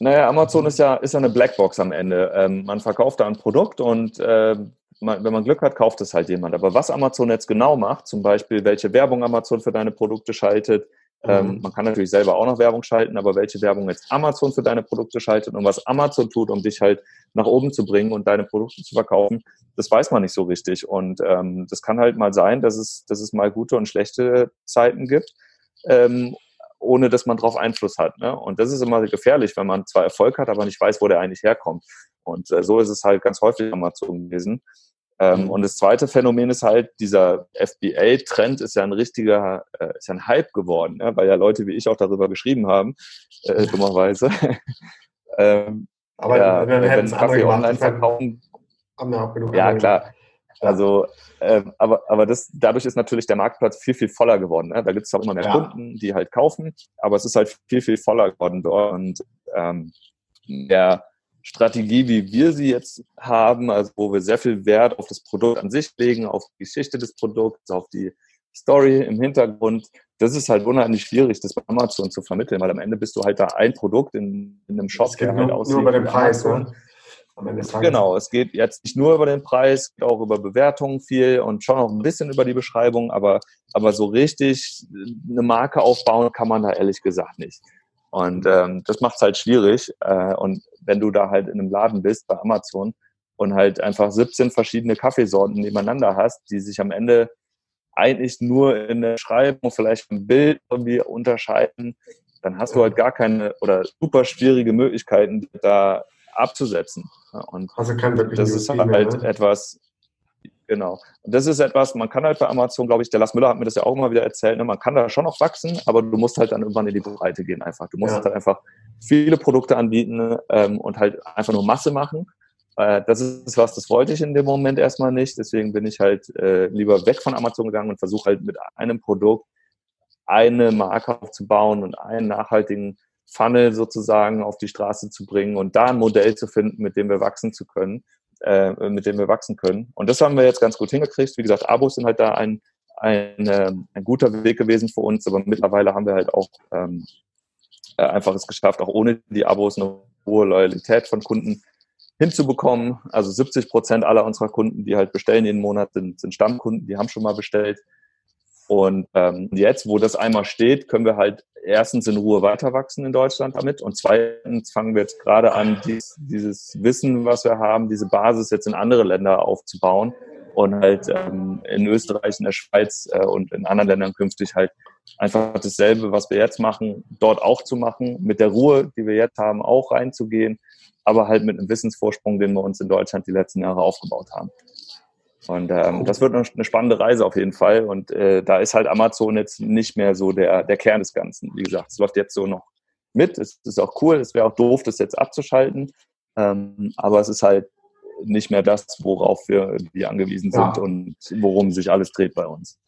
Naja, Amazon ist ja, ist ja eine Blackbox am Ende. Ähm, man verkauft da ein Produkt und äh, man, wenn man Glück hat, kauft es halt jemand. Aber was Amazon jetzt genau macht, zum Beispiel welche Werbung Amazon für deine Produkte schaltet, ähm, mhm. Man kann natürlich selber auch noch Werbung schalten, aber welche Werbung jetzt Amazon für deine Produkte schaltet und was Amazon tut, um dich halt nach oben zu bringen und deine Produkte zu verkaufen, das weiß man nicht so richtig. Und ähm, das kann halt mal sein, dass es, dass es mal gute und schlechte Zeiten gibt. Ähm, ohne dass man darauf Einfluss hat. Ne? Und das ist immer gefährlich, wenn man zwar Erfolg hat, aber nicht weiß, wo der eigentlich herkommt. Und äh, so ist es halt ganz häufig Amazon gewesen. Ähm. Und das zweite Phänomen ist halt, dieser FBA-Trend ist ja ein richtiger, äh, ist ja ein Hype geworden, ja? weil ja Leute wie ich auch darüber geschrieben haben, äh, dummerweise. ähm, aber ja, wenn Kaffee online verkaufen, haben wir auch genug ja, klar. Also, äh, aber, aber das, dadurch ist natürlich der Marktplatz viel, viel voller geworden. Ne? Da gibt es auch immer mehr ja. Kunden, die halt kaufen, aber es ist halt viel, viel voller geworden dort. Und ähm, der Strategie, wie wir sie jetzt haben, also wo wir sehr viel Wert auf das Produkt an sich legen, auf die Geschichte des Produkts, auf die Story im Hintergrund, das ist halt unheimlich schwierig, das bei Amazon zu vermitteln, weil am Ende bist du halt da ein Produkt in, in einem Shop, der halt aussieht. Nur über den Preis, ne? Genau, es geht jetzt nicht nur über den Preis, geht auch über Bewertungen viel und schon auch ein bisschen über die Beschreibung, aber, aber so richtig eine Marke aufbauen kann man da ehrlich gesagt nicht. Und ähm, das macht es halt schwierig. Äh, und wenn du da halt in einem Laden bist bei Amazon und halt einfach 17 verschiedene Kaffeesorten nebeneinander hast, die sich am Ende eigentlich nur in der Beschreibung, vielleicht im Bild irgendwie unterscheiden, dann hast du halt gar keine oder super schwierige Möglichkeiten, da abzusetzen. Und also kein das ist halt mehr, ne? etwas, genau. Und das ist etwas, man kann halt bei Amazon, glaube ich, der Lars Müller hat mir das ja auch immer wieder erzählt, ne? man kann da schon noch wachsen, aber du musst halt dann irgendwann in die Breite gehen einfach. Du musst ja. halt einfach viele Produkte anbieten ähm, und halt einfach nur Masse machen. Äh, das ist was, das wollte ich in dem Moment erstmal nicht. Deswegen bin ich halt äh, lieber weg von Amazon gegangen und versuche halt mit einem Produkt eine Marke aufzubauen und einen nachhaltigen Funnel sozusagen auf die Straße zu bringen und da ein Modell zu finden, mit dem wir wachsen zu können, äh, mit dem wir wachsen können. Und das haben wir jetzt ganz gut hingekriegt. Wie gesagt, Abos sind halt da ein, ein, äh, ein guter Weg gewesen für uns, aber mittlerweile haben wir halt auch ähm, äh, einfach es geschafft, auch ohne die Abos eine hohe Loyalität von Kunden hinzubekommen. Also 70 Prozent aller unserer Kunden, die halt bestellen jeden Monat, sind, sind Stammkunden, die haben schon mal bestellt. Und ähm, jetzt, wo das einmal steht, können wir halt erstens in Ruhe weiter wachsen in Deutschland damit und zweitens fangen wir jetzt gerade an, dies, dieses Wissen, was wir haben, diese Basis jetzt in andere Länder aufzubauen und halt ähm, in Österreich, in der Schweiz äh, und in anderen Ländern künftig halt einfach dasselbe, was wir jetzt machen, dort auch zu machen, mit der Ruhe, die wir jetzt haben, auch reinzugehen, aber halt mit einem Wissensvorsprung, den wir uns in Deutschland die letzten Jahre aufgebaut haben. Und ähm, das wird eine spannende Reise auf jeden Fall. Und äh, da ist halt Amazon jetzt nicht mehr so der, der Kern des Ganzen. Wie gesagt, es läuft jetzt so noch mit. Es ist auch cool. Es wäre auch doof, das jetzt abzuschalten. Ähm, aber es ist halt nicht mehr das, worauf wir irgendwie angewiesen sind ja. und worum sich alles dreht bei uns.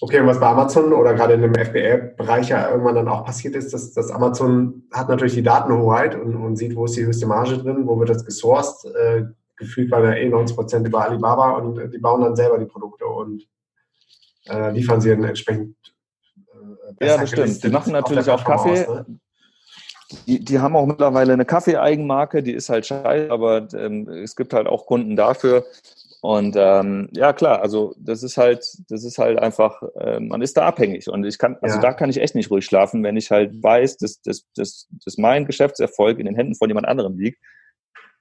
Okay, und was bei Amazon oder gerade in dem FBA-Bereich ja irgendwann dann auch passiert ist, dass, dass Amazon hat natürlich die Datenhoheit und, und sieht, wo ist die höchste Marge drin, wo wird das gesourced, äh, gefühlt waren ja eh 90 Prozent über Alibaba und äh, die bauen dann selber die Produkte und äh, liefern sie dann entsprechend äh, besser Ja, das stimmt. Die machen natürlich auch Kaffee. Aus, ne? Die, die, haben auch mittlerweile eine Kaffee-Eigenmarke, die ist halt scheiße, aber ähm, es gibt halt auch Kunden dafür. Und ähm, ja, klar, also das ist halt, das ist halt einfach, äh, man ist da abhängig. Und ich kann, also ja. da kann ich echt nicht ruhig schlafen, wenn ich halt weiß, dass, dass, dass, dass mein Geschäftserfolg in den Händen von jemand anderem liegt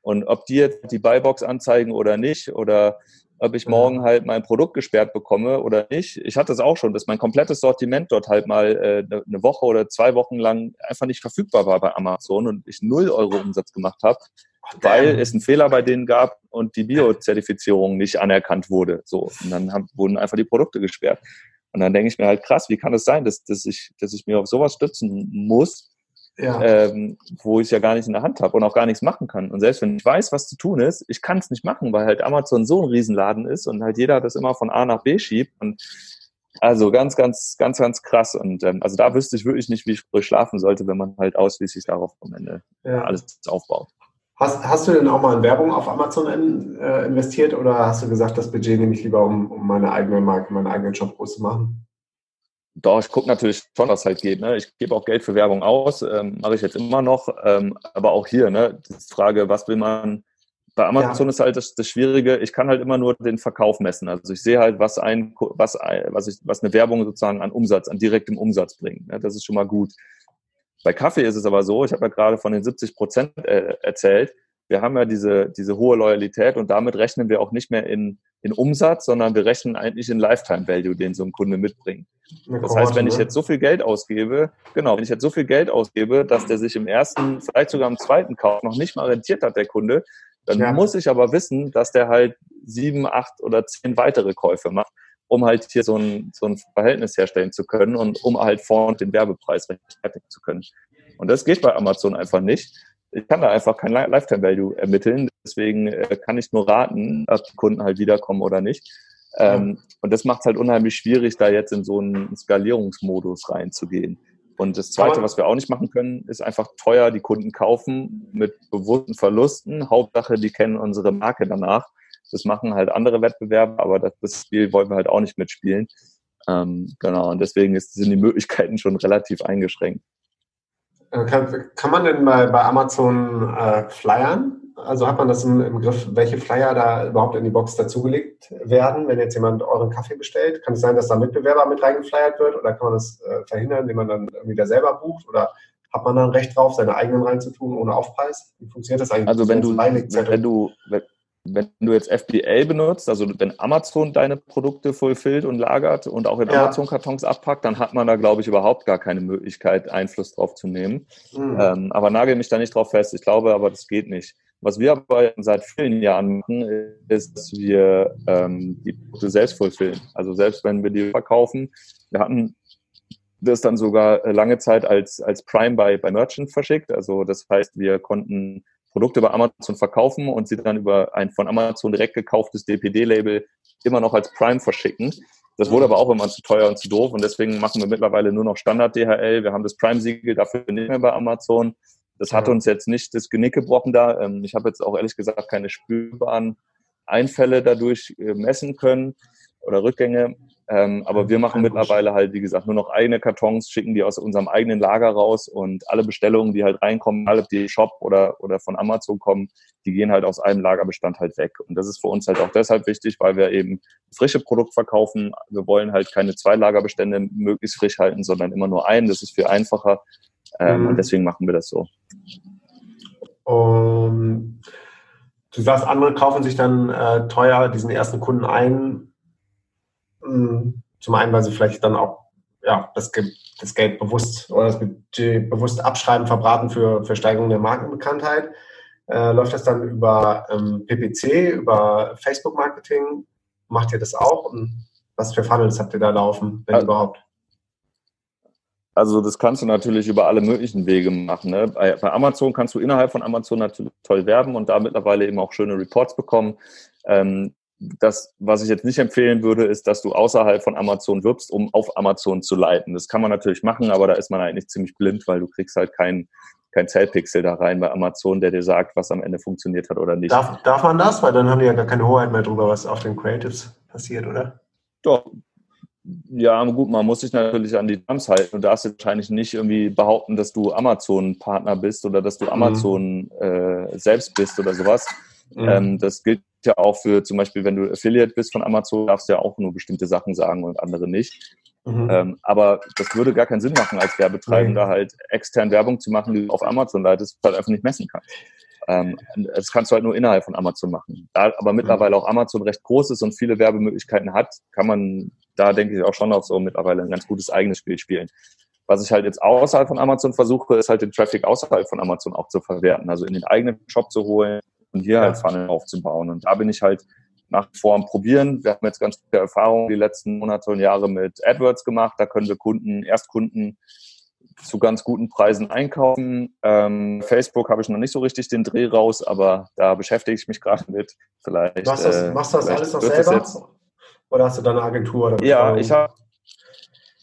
und ob die jetzt die Buybox anzeigen oder nicht, oder ob ich morgen halt mein Produkt gesperrt bekomme oder nicht. Ich hatte es auch schon, dass mein komplettes Sortiment dort halt mal äh, eine ne Woche oder zwei Wochen lang einfach nicht verfügbar war bei Amazon und ich null Euro Umsatz gemacht habe, weil es einen Fehler bei denen gab und die Bio-Zertifizierung nicht anerkannt wurde. So, und dann haben, wurden einfach die Produkte gesperrt. Und dann denke ich mir halt krass, wie kann es sein, dass, dass, ich, dass ich mir auf sowas stützen muss, ja. ähm, wo ich ja gar nicht in der Hand habe und auch gar nichts machen kann. Und selbst wenn ich weiß, was zu tun ist, ich kann es nicht machen, weil halt Amazon so ein Riesenladen ist und halt jeder das immer von A nach B schiebt. Und also ganz, ganz, ganz, ganz krass. Und ähm, also da wüsste ich wirklich nicht, wie ich früh schlafen sollte, wenn man halt ausschließlich darauf am Ende ja. alles aufbaut. Hast, hast du denn auch mal in Werbung auf Amazon in, äh, investiert oder hast du gesagt, das Budget nehme ich lieber, um, um meine eigene Marke, meinen eigenen Job groß zu machen? Doch, ich gucke natürlich schon, was halt geht. Ne? Ich gebe auch Geld für Werbung aus, ähm, mache ich jetzt immer noch. Ähm, aber auch hier, ne, die Frage, was will man, bei Amazon ja. ist halt das, das Schwierige, ich kann halt immer nur den Verkauf messen. Also ich sehe halt, was ein, was, was, ich, was eine Werbung sozusagen an Umsatz, an direktem Umsatz bringt. Ja, das ist schon mal gut. Bei Kaffee ist es aber so, ich habe ja gerade von den 70 Prozent äh, erzählt, wir haben ja diese, diese hohe Loyalität und damit rechnen wir auch nicht mehr in, in Umsatz, sondern wir rechnen eigentlich in Lifetime Value, den so ein Kunde mitbringt. Das heißt, wenn ich ne? jetzt so viel Geld ausgebe, genau, wenn ich jetzt so viel Geld ausgebe, dass der sich im ersten, vielleicht sogar im zweiten Kauf noch nicht mal rentiert hat, der Kunde, dann ja. muss ich aber wissen, dass der halt sieben, acht oder zehn weitere Käufe macht, um halt hier so ein, so ein Verhältnis herstellen zu können und um halt vorne den Werbepreis rechtfertigen zu können. Und das geht bei Amazon einfach nicht ich kann da einfach kein Lifetime Value ermitteln. Deswegen äh, kann ich nur raten, ob die Kunden halt wiederkommen oder nicht. Ähm, und das macht es halt unheimlich schwierig, da jetzt in so einen Skalierungsmodus reinzugehen. Und das Zweite, was wir auch nicht machen können, ist einfach teuer die Kunden kaufen mit bewussten Verlusten. Hauptsache, die kennen unsere Marke danach. Das machen halt andere Wettbewerber, aber das, das Spiel wollen wir halt auch nicht mitspielen. Ähm, genau, und deswegen ist, sind die Möglichkeiten schon relativ eingeschränkt. Äh, kann, kann man denn bei, bei Amazon äh, flyern? Also hat man das im, im, Griff, welche Flyer da überhaupt in die Box dazugelegt werden, wenn jetzt jemand euren Kaffee bestellt? Kann es sein, dass da Mitbewerber mit reingeflyert wird oder kann man das äh, verhindern, indem man dann wieder selber bucht? Oder hat man dann Recht drauf, seine eigenen reinzutun ohne Aufpreis? Wie funktioniert das eigentlich? Also wenn du, wenn du, wenn, wenn du jetzt FBA benutzt, also wenn Amazon deine Produkte fulfillt und lagert und auch in ja. Amazon-Kartons abpackt, dann hat man da, glaube ich, überhaupt gar keine Möglichkeit, Einfluss drauf zu nehmen. Mhm. Ähm, aber nagel mich da nicht drauf fest. Ich glaube aber, das geht nicht. Was wir aber seit vielen Jahren machen, ist, dass wir ähm, die Produkte selbst fulfillen. Also selbst wenn wir die verkaufen, wir hatten das dann sogar lange Zeit als, als Prime bei, bei Merchant verschickt. Also das heißt, wir konnten Produkte bei Amazon verkaufen und sie dann über ein von Amazon direkt gekauftes DPD-Label immer noch als Prime verschicken. Das wurde aber auch immer zu teuer und zu doof und deswegen machen wir mittlerweile nur noch Standard-DHL. Wir haben das Prime-Siegel dafür nicht mehr bei Amazon. Das hat uns jetzt nicht das Genick gebrochen da. Ähm, ich habe jetzt auch ehrlich gesagt keine spürbaren Einfälle dadurch äh, messen können oder Rückgänge. Ähm, aber wir machen mittlerweile halt, wie gesagt, nur noch eigene Kartons, schicken die aus unserem eigenen Lager raus und alle Bestellungen, die halt reinkommen, alle die Shop oder, oder von Amazon kommen, die gehen halt aus einem Lagerbestand halt weg. Und das ist für uns halt auch deshalb wichtig, weil wir eben frische Produkt verkaufen. Wir wollen halt keine zwei Lagerbestände möglichst frisch halten, sondern immer nur einen. Das ist viel einfacher. Ähm, mhm. Und deswegen machen wir das so. Um, du sagst, andere kaufen sich dann äh, teuer diesen ersten Kunden ein zum einen, weil sie vielleicht dann auch ja, das, das Geld bewusst oder das Budget bewusst abschreiben, verbraten für, für Steigerung der Markenbekanntheit. Äh, läuft das dann über ähm, PPC, über Facebook-Marketing? Macht ihr das auch? Und was für Funnels habt ihr da laufen, wenn also, überhaupt? Also das kannst du natürlich über alle möglichen Wege machen. Ne? Bei, bei, Amazon kannst du innerhalb von Amazon natürlich toll werben und da mittlerweile eben auch schöne Reports bekommen. Ähm, das, was ich jetzt nicht empfehlen würde, ist, dass du außerhalb von Amazon wirbst, um auf Amazon zu leiten. Das kann man natürlich machen, aber da ist man eigentlich ziemlich blind, weil du kriegst halt kein, kein Zellpixel da rein bei Amazon, der dir sagt, was am Ende funktioniert hat oder nicht. Darf, darf man das? Weil dann haben die ja gar keine Hoheit mehr drüber, was auf den Creatives passiert, oder? Doch. Ja, gut, man muss sich natürlich an die Terms halten. Du darfst wahrscheinlich nicht irgendwie behaupten, dass du Amazon-Partner bist oder dass du mhm. Amazon mhm. äh, selbst bist oder sowas. Mhm. Ähm, das gilt ja auch für zum Beispiel, wenn du Affiliate bist von Amazon, darfst du ja auch nur bestimmte Sachen sagen und andere nicht. Mhm. Ähm, aber das würde gar keinen Sinn machen, als Werbetreibender mhm. halt extern Werbung zu machen, die du auf Amazon leitest, halt einfach nicht messen kannst. Ähm, das kannst du halt nur innerhalb von Amazon machen. Da aber mittlerweile mhm. auch Amazon recht groß ist und viele Werbemöglichkeiten hat, kann man da, denke ich, auch schon auf so mittlerweile ein ganz gutes eigenes Spiel spielen. Was ich halt jetzt außerhalb von Amazon versuche, ist halt den Traffic außerhalb von Amazon auch zu verwerten, also in den eigenen Shop zu holen, und hier halt Funnel aufzubauen. Und da bin ich halt nach wie vor am Probieren. Wir haben jetzt ganz gute Erfahrungen die letzten Monate und Jahre mit AdWords gemacht. Da können wir Kunden, Erstkunden zu ganz guten Preisen einkaufen. Ähm, Facebook habe ich noch nicht so richtig den Dreh raus, aber da beschäftige ich mich gerade mit. Vielleicht, machst, das, äh, machst du das alles noch selber? Oder hast du da eine Agentur? ja, ich habe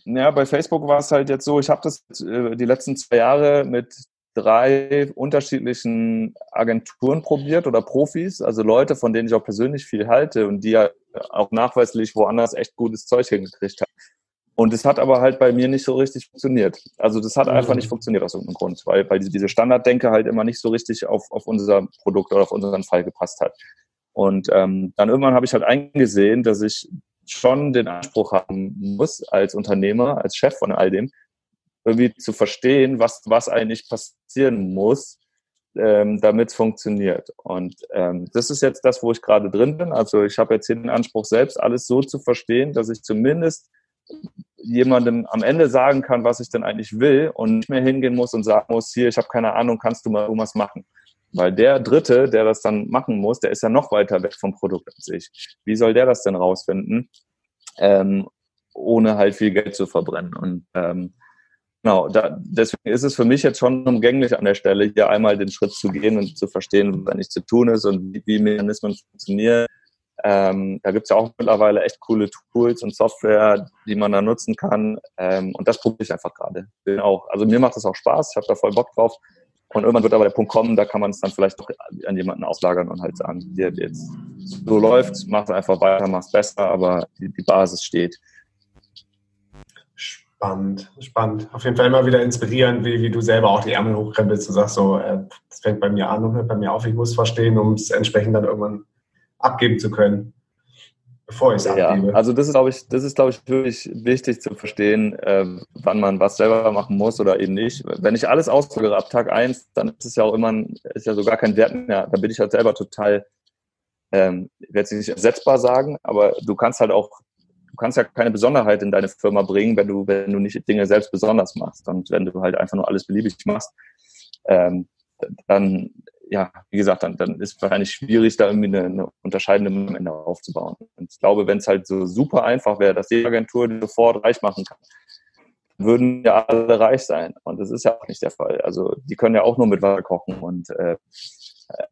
ja, bei Facebook war es halt jetzt so, ich habe das äh, die letzten zwei Jahre mit drei unterschiedlichen Agenturen probiert oder Profis, also Leute, von denen ich auch persönlich viel halte und die ja auch nachweislich woanders echt gutes Zeug hingekriegt haben. Und es hat aber halt bei mir nicht so richtig funktioniert. Also das hat mhm. einfach nicht funktioniert aus irgendeinem Grund, weil, weil diese Standarddenke halt immer nicht so richtig auf, auf unser Produkt oder auf unseren Fall gepasst hat. Und ähm, dann irgendwann habe ich halt eingesehen, dass ich schon den Anspruch haben muss als Unternehmer, als Chef von all dem, irgendwie zu verstehen, was, was eigentlich passieren muss, ähm, damit es funktioniert. Und ähm, das ist jetzt das, wo ich gerade drin bin. Also ich habe jetzt hier den Anspruch, selbst alles so zu verstehen, dass ich zumindest jemandem am Ende sagen kann, was ich denn eigentlich will und nicht mehr hingehen muss und sagen muss, hier, ich habe keine Ahnung, kannst du mal irgendwas machen? Weil der Dritte, der das dann machen muss, der ist ja noch weiter weg vom Produkt als ich. Wie soll der das denn rausfinden, ähm, ohne halt viel Geld zu verbrennen? Und ähm, genau, da, deswegen ist es für mich jetzt schon umgänglich an der Stelle, hier einmal den Schritt zu gehen und zu verstehen, was nicht zu tun ist und wie, wie Mechanismen funktionieren ähm, da gibt es ja auch mittlerweile echt coole Tools und Software, die man da nutzen kann. Ähm, und das probiere ich einfach gerade. Auch. Also mir macht das auch Spaß, ich habe da voll Bock drauf. Und irgendwann wird aber der Punkt kommen, da kann man es dann vielleicht doch an jemanden auslagern und halt sagen, hier jetzt so läuft, mach einfach weiter, mach es besser, aber die, die Basis steht. Spannend, spannend. Auf jeden Fall immer wieder inspirierend, wie, wie du selber auch die Ärmel hochkrempelst. Du sagst so, äh, das fängt bei mir an und hört bei mir auf, ich muss verstehen, um es entsprechend dann irgendwann abgeben zu können, bevor ich es ja, abgebe. Also das ist, glaube ich, das ist, glaube ich, wirklich wichtig zu verstehen, äh, wann man was selber machen muss oder eben nicht. Wenn ich alles auslagere ab Tag 1, dann ist es ja auch immer, ist ja sogar kein Wert mehr. Da bin ich halt selber total, ähm, ich werde es nicht ersetzbar sagen, aber du kannst halt auch du kannst ja keine Besonderheit in deine Firma bringen, wenn du, wenn du nicht Dinge selbst besonders machst. Und wenn du halt einfach nur alles beliebig machst, ähm, dann ja, wie gesagt, dann, dann ist es wahrscheinlich schwierig, da irgendwie eine, eine unterscheidende am Ende aufzubauen. Und ich glaube, wenn es halt so super einfach wäre, dass die Agentur sofort reich machen kann, würden ja alle reich sein. Und das ist ja auch nicht der Fall. Also die können ja auch nur mit Wasser kochen und äh,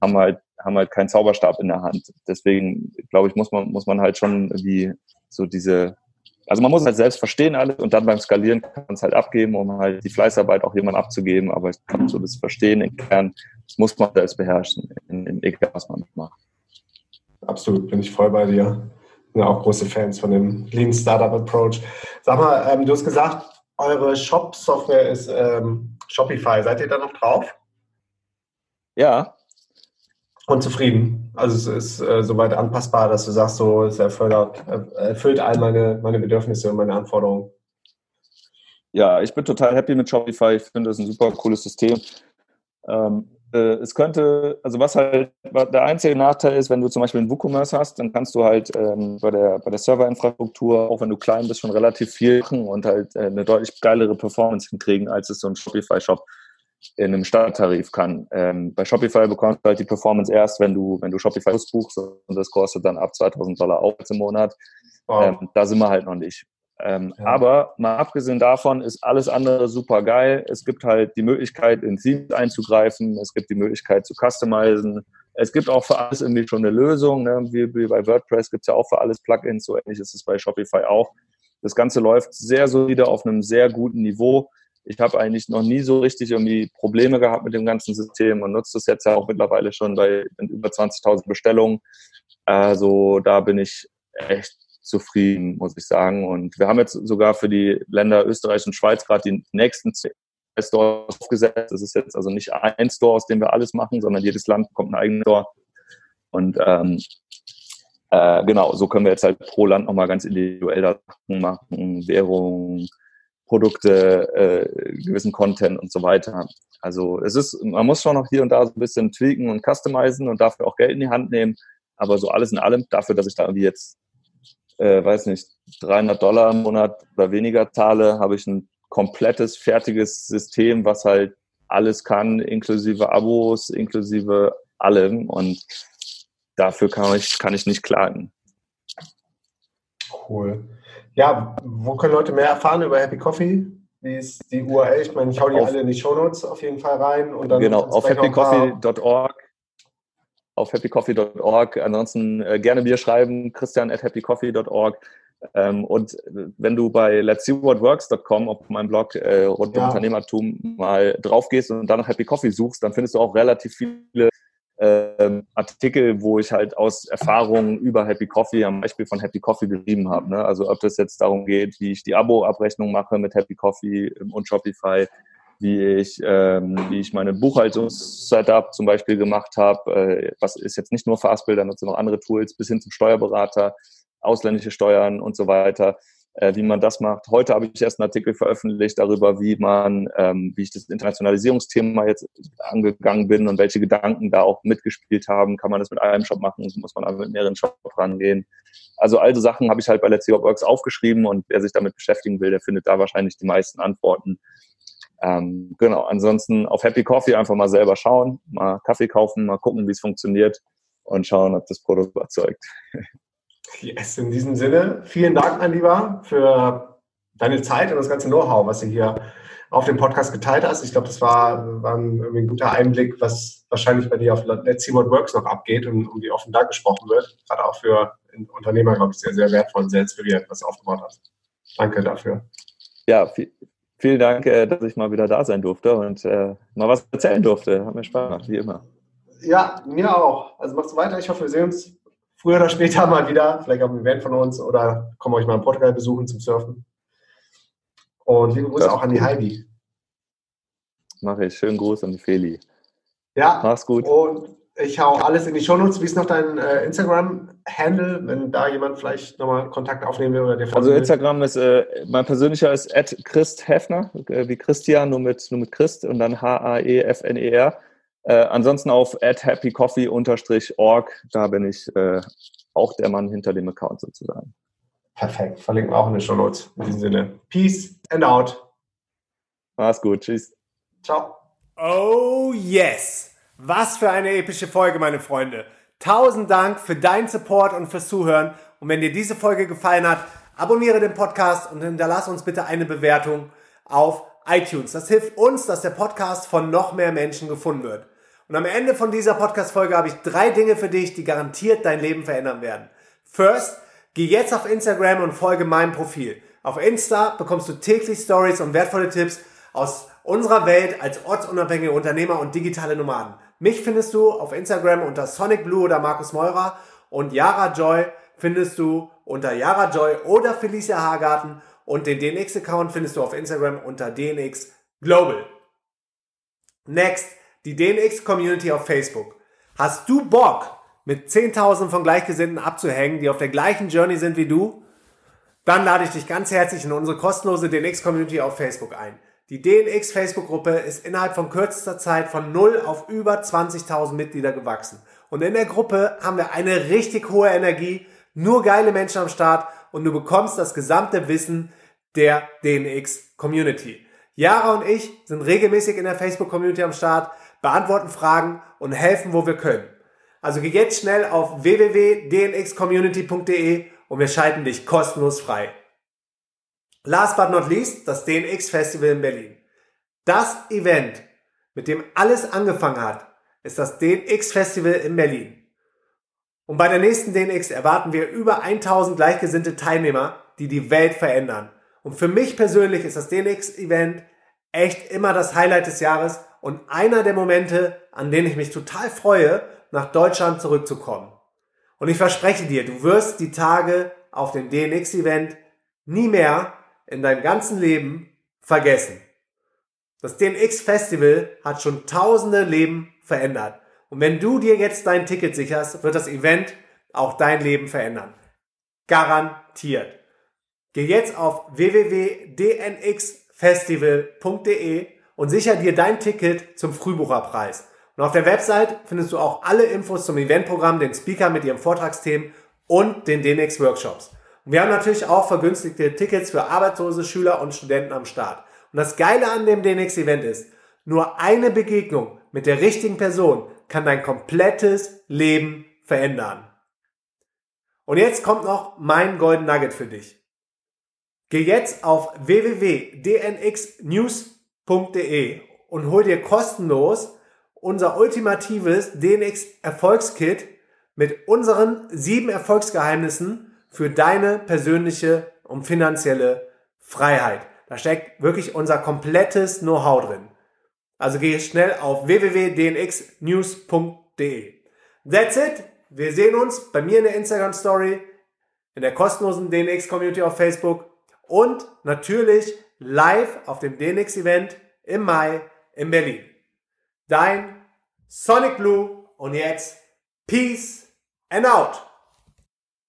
haben halt haben halt keinen Zauberstab in der Hand. Deswegen glaube ich, muss man muss man halt schon wie so diese also man muss halt selbst verstehen alles und dann beim Skalieren kann man es halt abgeben, um halt die Fleißarbeit auch jemand abzugeben. Aber ich kann so das Verstehen im Kern, das muss man selbst beherrschen, in, in egal was man macht. Absolut, bin ich voll bei dir. Bin ja auch große Fans von dem Lean Startup Approach. Sag mal, ähm, du hast gesagt, eure Shop-Software ist ähm, Shopify. Seid ihr da noch drauf? Ja, und zufrieden. Also es ist äh, soweit anpassbar, dass du sagst, so es erfüllt, erfüllt all meine, meine Bedürfnisse und meine Anforderungen. Ja, ich bin total happy mit Shopify. Ich finde das ein super cooles System. Ähm, äh, es könnte, also was halt der einzige Nachteil ist, wenn du zum Beispiel einen WooCommerce hast, dann kannst du halt ähm, bei der, bei der Serverinfrastruktur, auch wenn du klein bist, schon relativ viel machen und halt äh, eine deutlich geilere Performance hinkriegen, als es so ein Shopify-Shop in einem Starttarif kann. Ähm, bei Shopify bekommst du halt die Performance erst, wenn du, wenn du Shopify Plus buchst und das kostet dann ab 2000 Dollar auch im Monat. Wow. Ähm, da sind wir halt noch nicht. Ähm, ja. Aber mal abgesehen davon ist alles andere super geil. Es gibt halt die Möglichkeit, in Themes einzugreifen. Es gibt die Möglichkeit zu customizen. Es gibt auch für alles irgendwie schon eine Lösung. Ne? Wie, wie bei WordPress gibt es ja auch für alles Plugins. So ähnlich ist es bei Shopify auch. Das Ganze läuft sehr solide auf einem sehr guten Niveau ich habe eigentlich noch nie so richtig irgendwie Probleme gehabt mit dem ganzen System und nutze das jetzt ja auch mittlerweile schon bei über 20.000 Bestellungen. Also da bin ich echt zufrieden, muss ich sagen. Und wir haben jetzt sogar für die Länder Österreich und Schweiz gerade die nächsten Stores aufgesetzt. Das ist jetzt also nicht ein Store, aus dem wir alles machen, sondern jedes Land bekommt einen eigenen Store. Und ähm, äh, genau, so können wir jetzt halt pro Land nochmal ganz individuell Sachen machen, Währung, Produkte, äh, gewissen Content und so weiter. Also es ist, man muss schon noch hier und da so ein bisschen tweaken und customizen und dafür auch Geld in die Hand nehmen. Aber so alles in allem, dafür, dass ich da irgendwie jetzt, äh, weiß nicht, 300 Dollar im Monat oder weniger zahle, habe ich ein komplettes, fertiges System, was halt alles kann, inklusive Abos, inklusive allem. Und dafür kann ich, kann ich nicht klagen. Cool. Ja, wo können Leute mehr erfahren über Happy Coffee? Wie ist die URL? Ich meine, ich hau die auf, alle in die Shownotes auf jeden Fall rein. Und dann genau, auf happycoffee.org. Auf happycoffee.org. Ansonsten äh, gerne mir schreiben, christian at happycoffee.org. Ähm, und wenn du bei let's see what works.com auf meinem Blog äh, rund um ja. Unternehmertum mal drauf gehst und dann nach Happy Coffee suchst, dann findest du auch relativ viele ähm, Artikel, wo ich halt aus Erfahrungen über Happy Coffee, am Beispiel von Happy Coffee geschrieben habe. Ne? Also ob das jetzt darum geht, wie ich die Abo-Abrechnung mache mit Happy Coffee und Shopify, wie ich, ähm, wie ich meine Buchhaltungssetup zum Beispiel gemacht habe, äh, was ist jetzt nicht nur Fastbill, da nutze noch andere Tools, bis hin zum Steuerberater, ausländische Steuern und so weiter äh, wie man das macht. Heute habe ich erst einen Artikel veröffentlicht darüber, wie man, ähm, wie ich das Internationalisierungsthema jetzt angegangen bin und welche Gedanken da auch mitgespielt haben. Kann man das mit einem Shop machen? Muss man mit mehreren Shops rangehen? Also all so Sachen habe ich halt bei Let's See Works aufgeschrieben und wer sich damit beschäftigen will, der findet da wahrscheinlich die meisten Antworten. Ähm, genau, ansonsten auf Happy Coffee einfach mal selber schauen, mal Kaffee kaufen, mal gucken, wie es funktioniert und schauen, ob das Produkt überzeugt. Yes, in diesem Sinne, vielen Dank, mein Lieber, für deine Zeit und das ganze Know-how, was du hier auf dem Podcast geteilt hast. Ich glaube, das war, war ein, ein, guter Einblick, was wahrscheinlich bei dir auf Let's See What Works noch abgeht und um wie offen da gesprochen wird. Gerade auch für Unternehmer, glaube ich, sehr, sehr wertvoll und sehr inspirierend, was du aufgebaut hast. Danke dafür. Ja, viel, vielen Dank, äh, dass ich mal wieder da sein durfte und äh, mal was erzählen durfte. Hat mir Spaß gemacht, wie immer. Ja, mir auch. Also machst du weiter. Ich hoffe, wir sehen uns früher oder später mal wieder, vielleicht auf einem Event von uns oder kommen euch mal in Portugal besuchen zum Surfen. Und liebe Grüße auch an die Heidi. Mache ich. Schönen Gruß an die Feli. Ja. Mach's gut. Und ich hau alles in die Shownotes. Wie ist noch dein äh, Instagram-Handle, wenn da jemand vielleicht nochmal Kontakt aufnehmen will oder dir Also Instagram ist, äh, mein persönlicher ist at Christ Hefner, äh, wie Christian, nur mit, nur mit Christ und dann H-A-E-F-N-E-R. Äh, ansonsten auf happycoffee-org, da bin ich äh, auch der Mann hinter dem Account sozusagen. Perfekt, verlinken wir auch in den Show Notes. In diesem Sinne, Peace and out. Mach's gut, tschüss. Ciao. Oh yes, was für eine epische Folge, meine Freunde. Tausend Dank für deinen Support und fürs Zuhören. Und wenn dir diese Folge gefallen hat, abonniere den Podcast und hinterlass uns bitte eine Bewertung auf iTunes. Das hilft uns, dass der Podcast von noch mehr Menschen gefunden wird. Und am Ende von dieser Podcast-Folge habe ich drei Dinge für dich, die garantiert dein Leben verändern werden. First, geh jetzt auf Instagram und folge meinem Profil. Auf Insta bekommst du täglich Stories und wertvolle Tipps aus unserer Welt als ortsunabhängige Unternehmer und digitale Nomaden. Mich findest du auf Instagram unter Sonic Blue oder Markus Meurer und Yara Joy findest du unter Yara Joy oder Felicia Hagarten und den DNX-Account findest du auf Instagram unter DNX Global. Next, die DNX Community auf Facebook. Hast du Bock, mit 10.000 von Gleichgesinnten abzuhängen, die auf der gleichen Journey sind wie du? Dann lade ich dich ganz herzlich in unsere kostenlose DNX Community auf Facebook ein. Die DNX Facebook Gruppe ist innerhalb von kürzester Zeit von 0 auf über 20.000 Mitglieder gewachsen. Und in der Gruppe haben wir eine richtig hohe Energie, nur geile Menschen am Start und du bekommst das gesamte Wissen der DNX Community. Yara und ich sind regelmäßig in der Facebook Community am Start beantworten Fragen und helfen, wo wir können. Also geh jetzt schnell auf www.dnxcommunity.de und wir schalten dich kostenlos frei. Last but not least, das DNX Festival in Berlin. Das Event, mit dem alles angefangen hat, ist das DNX Festival in Berlin. Und bei der nächsten DNX erwarten wir über 1000 gleichgesinnte Teilnehmer, die die Welt verändern. Und für mich persönlich ist das DNX Event echt immer das Highlight des Jahres und einer der Momente, an denen ich mich total freue, nach Deutschland zurückzukommen. Und ich verspreche dir, du wirst die Tage auf dem DNX-Event nie mehr in deinem ganzen Leben vergessen. Das DNX-Festival hat schon tausende Leben verändert. Und wenn du dir jetzt dein Ticket sicherst, wird das Event auch dein Leben verändern. Garantiert. Geh jetzt auf www.dnxfestival.de und sicher dir dein Ticket zum Frühbucherpreis. Und auf der Website findest du auch alle Infos zum Eventprogramm, den Speaker mit ihrem Vortragsthemen und den DNX Workshops. Und wir haben natürlich auch vergünstigte Tickets für arbeitslose Schüler und Studenten am Start. Und das Geile an dem DNX Event ist, nur eine Begegnung mit der richtigen Person kann dein komplettes Leben verändern. Und jetzt kommt noch mein Golden Nugget für dich. Geh jetzt auf www.dnxnews.com www.dnx.de und hol dir kostenlos unser ultimatives DNX Erfolgskit mit unseren sieben Erfolgsgeheimnissen für deine persönliche und finanzielle Freiheit. Da steckt wirklich unser komplettes Know-how drin. Also geh schnell auf www.dnxnews.de. That's it. Wir sehen uns bei mir in der Instagram Story, in der kostenlosen DNX Community auf Facebook und natürlich live auf dem DNX Event im Mai in Berlin. Dein Sonic Blue und jetzt Peace and out.